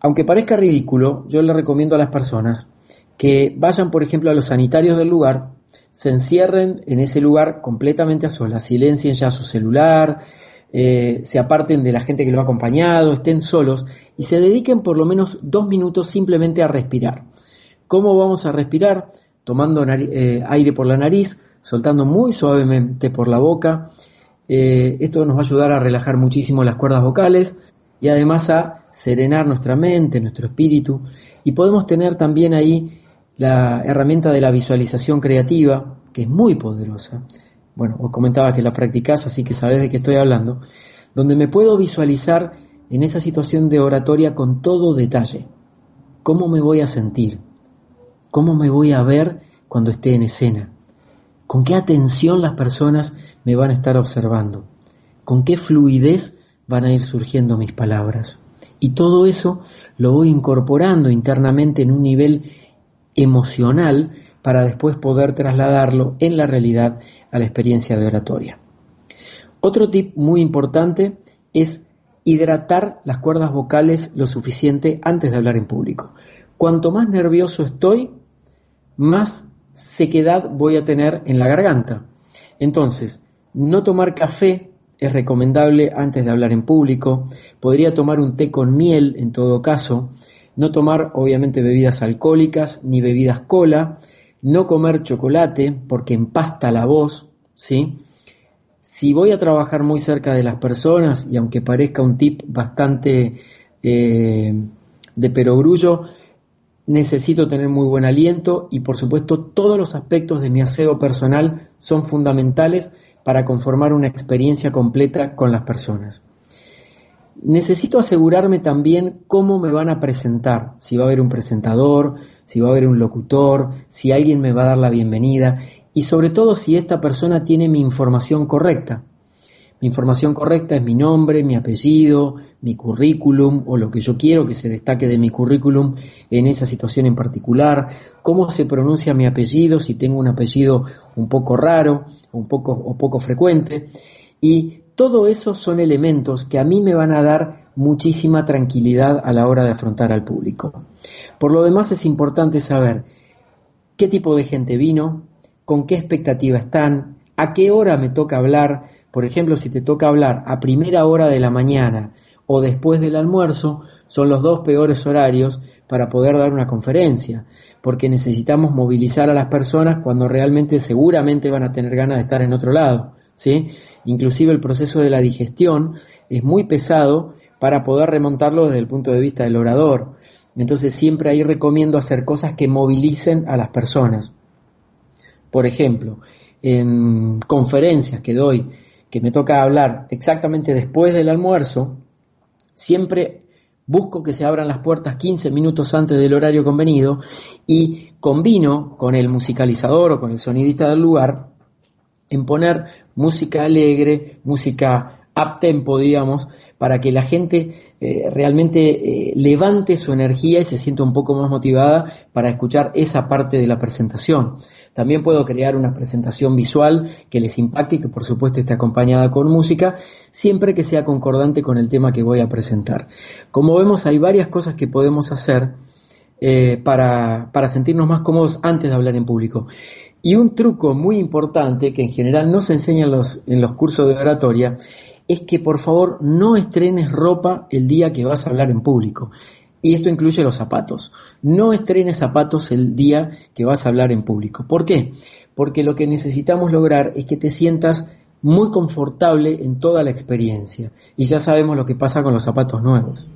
Aunque parezca ridículo, yo le recomiendo a las personas que vayan, por ejemplo, a los sanitarios del lugar, se encierren en ese lugar completamente a solas, silencien ya su celular, eh, se aparten de la gente que lo ha acompañado, estén solos y se dediquen por lo menos dos minutos simplemente a respirar. ¿Cómo vamos a respirar? Tomando eh, aire por la nariz, soltando muy suavemente por la boca. Eh, esto nos va a ayudar a relajar muchísimo las cuerdas vocales y además a serenar nuestra mente, nuestro espíritu. Y podemos tener también ahí la herramienta de la visualización creativa, que es muy poderosa bueno, os comentaba que la practicás, así que sabés de qué estoy hablando, donde me puedo visualizar en esa situación de oratoria con todo detalle. ¿Cómo me voy a sentir? ¿Cómo me voy a ver cuando esté en escena? ¿Con qué atención las personas me van a estar observando? ¿Con qué fluidez van a ir surgiendo mis palabras? Y todo eso lo voy incorporando internamente en un nivel emocional para después poder trasladarlo en la realidad a la experiencia de oratoria. Otro tip muy importante es hidratar las cuerdas vocales lo suficiente antes de hablar en público. Cuanto más nervioso estoy, más sequedad voy a tener en la garganta. Entonces, no tomar café es recomendable antes de hablar en público. Podría tomar un té con miel en todo caso. No tomar obviamente bebidas alcohólicas ni bebidas cola no comer chocolate porque empasta la voz, ¿sí? Si voy a trabajar muy cerca de las personas, y aunque parezca un tip bastante eh, de perogrullo, necesito tener muy buen aliento y por supuesto todos los aspectos de mi aseo personal son fundamentales para conformar una experiencia completa con las personas. Necesito asegurarme también cómo me van a presentar, si va a haber un presentador, si va a haber un locutor, si alguien me va a dar la bienvenida y sobre todo si esta persona tiene mi información correcta. Mi información correcta es mi nombre, mi apellido, mi currículum o lo que yo quiero que se destaque de mi currículum en esa situación en particular, cómo se pronuncia mi apellido, si tengo un apellido un poco raro, un poco o poco frecuente y todo eso son elementos que a mí me van a dar muchísima tranquilidad a la hora de afrontar al público. Por lo demás es importante saber qué tipo de gente vino, con qué expectativa están, a qué hora me toca hablar, por ejemplo, si te toca hablar a primera hora de la mañana o después del almuerzo, son los dos peores horarios para poder dar una conferencia, porque necesitamos movilizar a las personas cuando realmente seguramente van a tener ganas de estar en otro lado, ¿sí? Inclusive el proceso de la digestión es muy pesado para poder remontarlo desde el punto de vista del orador. Entonces siempre ahí recomiendo hacer cosas que movilicen a las personas. Por ejemplo, en conferencias que doy, que me toca hablar exactamente después del almuerzo, siempre busco que se abran las puertas 15 minutos antes del horario convenido y combino con el musicalizador o con el sonidista del lugar en poner música alegre, música up tempo, digamos, para que la gente eh, realmente eh, levante su energía y se sienta un poco más motivada para escuchar esa parte de la presentación. También puedo crear una presentación visual que les impacte y que por supuesto esté acompañada con música, siempre que sea concordante con el tema que voy a presentar. Como vemos, hay varias cosas que podemos hacer eh, para, para sentirnos más cómodos antes de hablar en público. Y un truco muy importante que en general no se enseña en los cursos de oratoria es que por favor no estrenes ropa el día que vas a hablar en público. Y esto incluye los zapatos. No estrenes zapatos el día que vas a hablar en público. ¿Por qué? Porque lo que necesitamos lograr es que te sientas muy confortable en toda la experiencia. Y ya sabemos lo que pasa con los zapatos nuevos.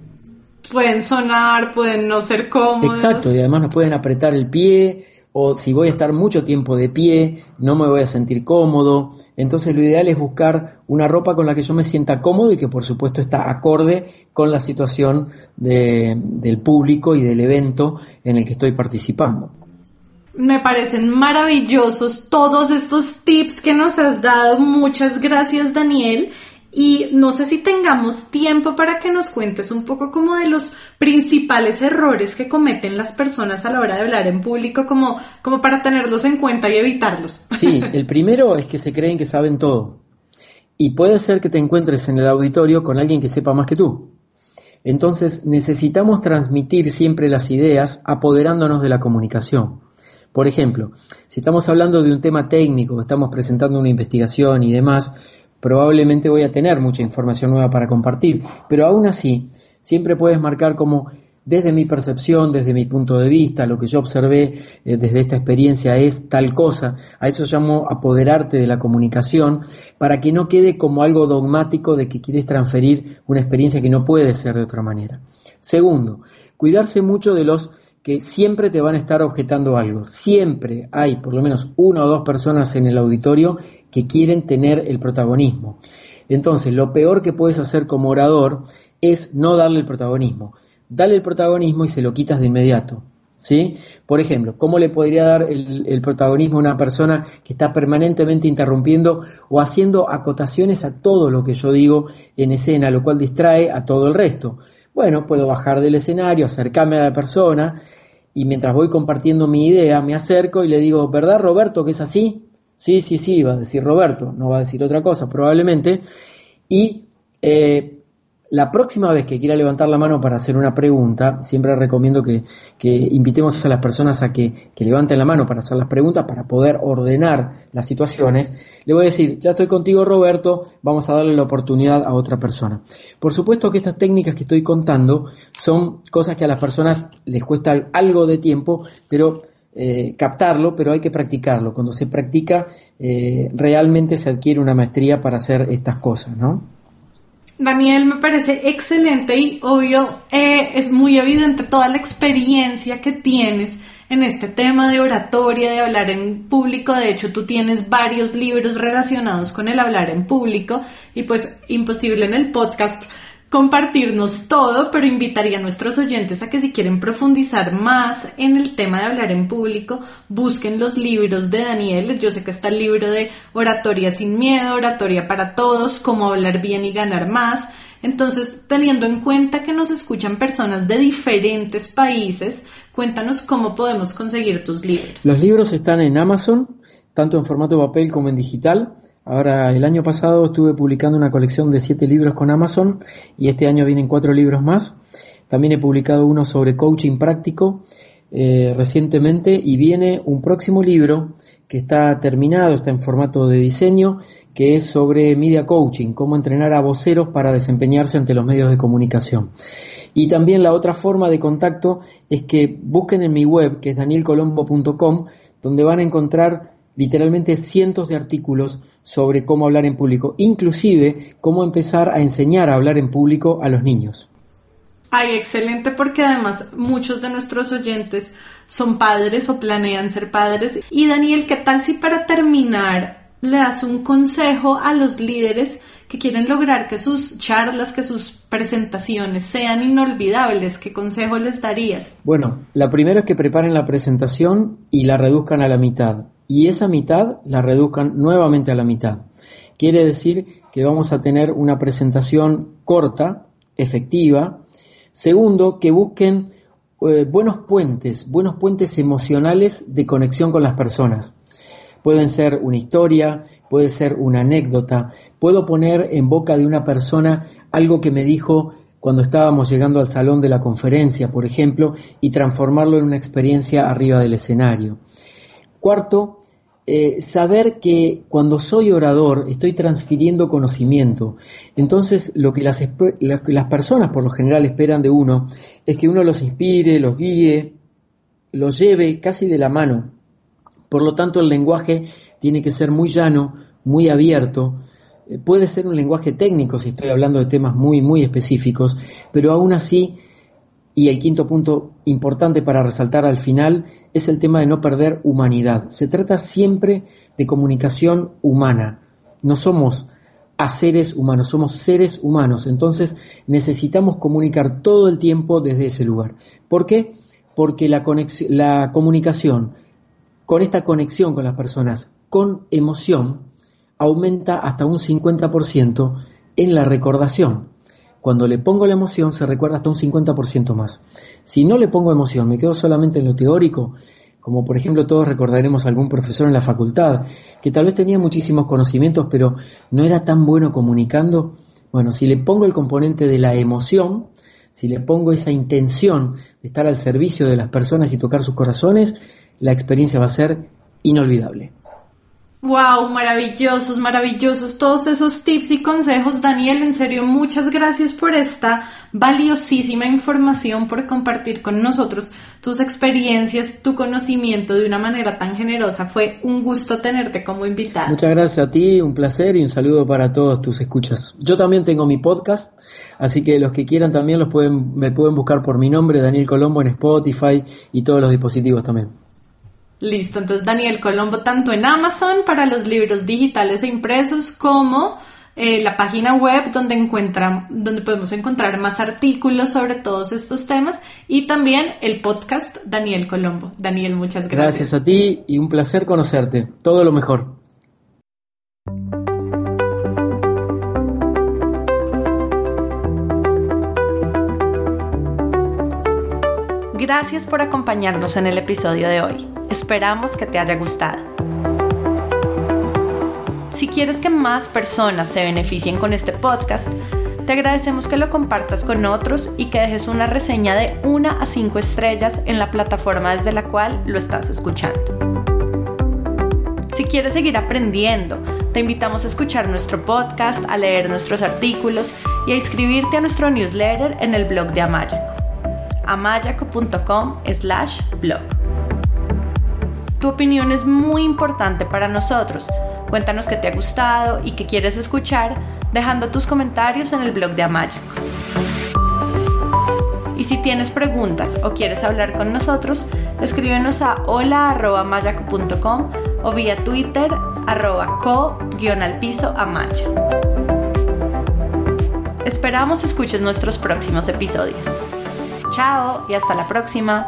Pueden sonar, pueden no ser cómodos. Exacto, y además nos pueden apretar el pie, o si voy a estar mucho tiempo de pie, no me voy a sentir cómodo. Entonces lo ideal es buscar una ropa con la que yo me sienta cómodo y que por supuesto está acorde con la situación del público y del evento en el que estoy participando. Me parecen maravillosos todos estos tips que nos has dado. Muchas gracias Daniel. Y no sé si tengamos tiempo para que nos cuentes un poco como de los principales errores que cometen las personas a la hora de hablar en público, como, como para tenerlos en cuenta y evitarlos. Sí, el primero es que se creen que saben todo. Y puede ser que te encuentres en el auditorio con alguien que sepa más que tú. Entonces necesitamos transmitir siempre las ideas apoderándonos de la comunicación. Por ejemplo, si estamos hablando de un tema técnico, estamos presentando una investigación y demás, probablemente voy a tener mucha información nueva para compartir, pero aún así, siempre puedes marcar como desde mi percepción, desde mi punto de vista, lo que yo observé eh, desde esta experiencia es tal cosa. A eso llamo apoderarte de la comunicación para que no quede como algo dogmático de que quieres transferir una experiencia que no puede ser de otra manera. Segundo, cuidarse mucho de los que siempre te van a estar objetando algo. Siempre hay por lo menos una o dos personas en el auditorio que quieren tener el protagonismo. Entonces, lo peor que puedes hacer como orador es no darle el protagonismo. Dale el protagonismo y se lo quitas de inmediato. ¿Sí? Por ejemplo, ¿cómo le podría dar el, el, protagonismo a una persona que está permanentemente interrumpiendo o haciendo acotaciones a todo lo que yo digo en escena, lo cual distrae a todo el resto? Bueno, puedo bajar del escenario, acercarme a la persona y mientras voy compartiendo mi idea, me acerco y le digo, ¿verdad Roberto que es así? Sí, sí, sí, va a decir Roberto, no va a decir otra cosa probablemente. Y eh, la próxima vez que quiera levantar la mano para hacer una pregunta, siempre recomiendo que, invitemos a las personas a que, levanten la mano para hacer las preguntas, para poder ordenar las situaciones. Le voy a decir, ya estoy contigo Roberto, vamos a darle la oportunidad a otra persona. Por supuesto que estas técnicas que estoy contando son cosas que a las personas les cuesta algo de tiempo, pero eh, captarlo, pero hay que practicarlo. Cuando se practica, eh, realmente se adquiere una maestría para hacer estas cosas, ¿no? Daniel, me parece excelente y obvio, eh, es muy evidente toda la experiencia que tienes en este tema de oratoria, de hablar en público. De hecho, tú tienes varios libros relacionados con el hablar en público y pues imposible en el podcast compartirnos todo, pero invitaría a nuestros oyentes a que si quieren profundizar más en el tema de hablar en público, busquen los libros de Daniel. Yo sé que está el libro de Oratoria sin miedo, Oratoria para todos, cómo hablar bien y ganar más. Entonces, teniendo en cuenta que nos escuchan personas de diferentes países, cuéntanos cómo podemos conseguir tus libros. Los libros están en Amazon, tanto en formato papel como en digital. Ahora, el año pasado estuve publicando una colección de siete libros con Amazon y este año vienen cuatro libros más. También he publicado uno sobre coaching práctico eh, recientemente y viene un próximo libro que está terminado, está en formato de diseño, que es sobre media coaching, cómo entrenar a voceros para desempeñarse ante los medios de comunicación. Y también la otra forma de contacto es que busquen en mi web, que es danielcolombo.com, donde van a encontrar literalmente cientos de artículos sobre cómo hablar en público, inclusive cómo empezar a enseñar a hablar en público a los niños. Ay, excelente porque además muchos de nuestros oyentes son padres o planean ser padres. Y Daniel, ¿qué tal si para terminar le das un consejo a los líderes que quieren lograr que sus charlas, que sus presentaciones sean inolvidables? ¿Qué consejo les darías? Bueno, la primera es que preparen la presentación y la reduzcan a la mitad y esa mitad la reduzcan nuevamente a la mitad. Quiere decir que vamos a tener una presentación corta, efectiva. Segundo, que busquen eh, buenos puentes, buenos puentes emocionales de conexión con las personas. Pueden ser una historia, puede ser una anécdota. Puedo poner en boca de una persona algo que me dijo cuando estábamos llegando al salón de la conferencia, por ejemplo, y transformarlo en una experiencia arriba del escenario. Cuarto, eh, saber que cuando soy orador estoy transfiriendo conocimiento. Entonces, lo que, las, lo que las personas por lo general esperan de uno es que uno los inspire, los guíe, los lleve casi de la mano. Por lo tanto, el lenguaje tiene que ser muy llano, muy abierto. Eh, puede ser un lenguaje técnico si estoy hablando de temas muy, muy específicos, pero aún así y el quinto punto importante para resaltar al final es el tema de no perder humanidad. Se trata siempre de comunicación humana. No somos a seres humanos, somos seres humanos. Entonces necesitamos comunicar todo el tiempo desde ese lugar. ¿Por qué? Porque la, la comunicación con esta conexión con las personas, con emoción, aumenta hasta un 50% en la recordación. Cuando le pongo la emoción se recuerda hasta un 50% más. Si no le pongo emoción, me quedo solamente en lo teórico, como por ejemplo todos recordaremos a algún profesor en la facultad, que tal vez tenía muchísimos conocimientos, pero no era tan bueno comunicando. Bueno, si le pongo el componente de la emoción, si le pongo esa intención de estar al servicio de las personas y tocar sus corazones, la experiencia va a ser inolvidable. Wow, maravillosos, maravillosos todos esos tips y consejos, Daniel. En serio, muchas gracias por esta valiosísima información, por compartir con nosotros tus experiencias, tu conocimiento de una manera tan generosa. Fue un gusto tenerte como invitado. Muchas gracias a ti, un placer y un saludo para todos tus escuchas. Yo también tengo mi podcast, así que los que quieran también los pueden, me pueden buscar por mi nombre, Daniel Colombo, en Spotify y todos los dispositivos también. Listo, entonces Daniel Colombo tanto en Amazon para los libros digitales e impresos como eh, la página web donde encuentran, donde podemos encontrar más artículos sobre todos estos temas y también el podcast Daniel Colombo. Daniel, muchas gracias. Gracias a ti y un placer conocerte. Todo lo mejor. Gracias por acompañarnos en el episodio de hoy. Esperamos que te haya gustado. Si quieres que más personas se beneficien con este podcast, te agradecemos que lo compartas con otros y que dejes una reseña de 1 a 5 estrellas en la plataforma desde la cual lo estás escuchando. Si quieres seguir aprendiendo, te invitamos a escuchar nuestro podcast, a leer nuestros artículos y a inscribirte a nuestro newsletter en el blog de Amayaco amayaco.com slash blog. Tu opinión es muy importante para nosotros. Cuéntanos qué te ha gustado y qué quieres escuchar dejando tus comentarios en el blog de Amayaco. Y si tienes preguntas o quieres hablar con nosotros, escríbenos a hola.mayaco.com o vía Twitter arroba co-al amaya. Esperamos escuches nuestros próximos episodios. Chao y hasta la próxima.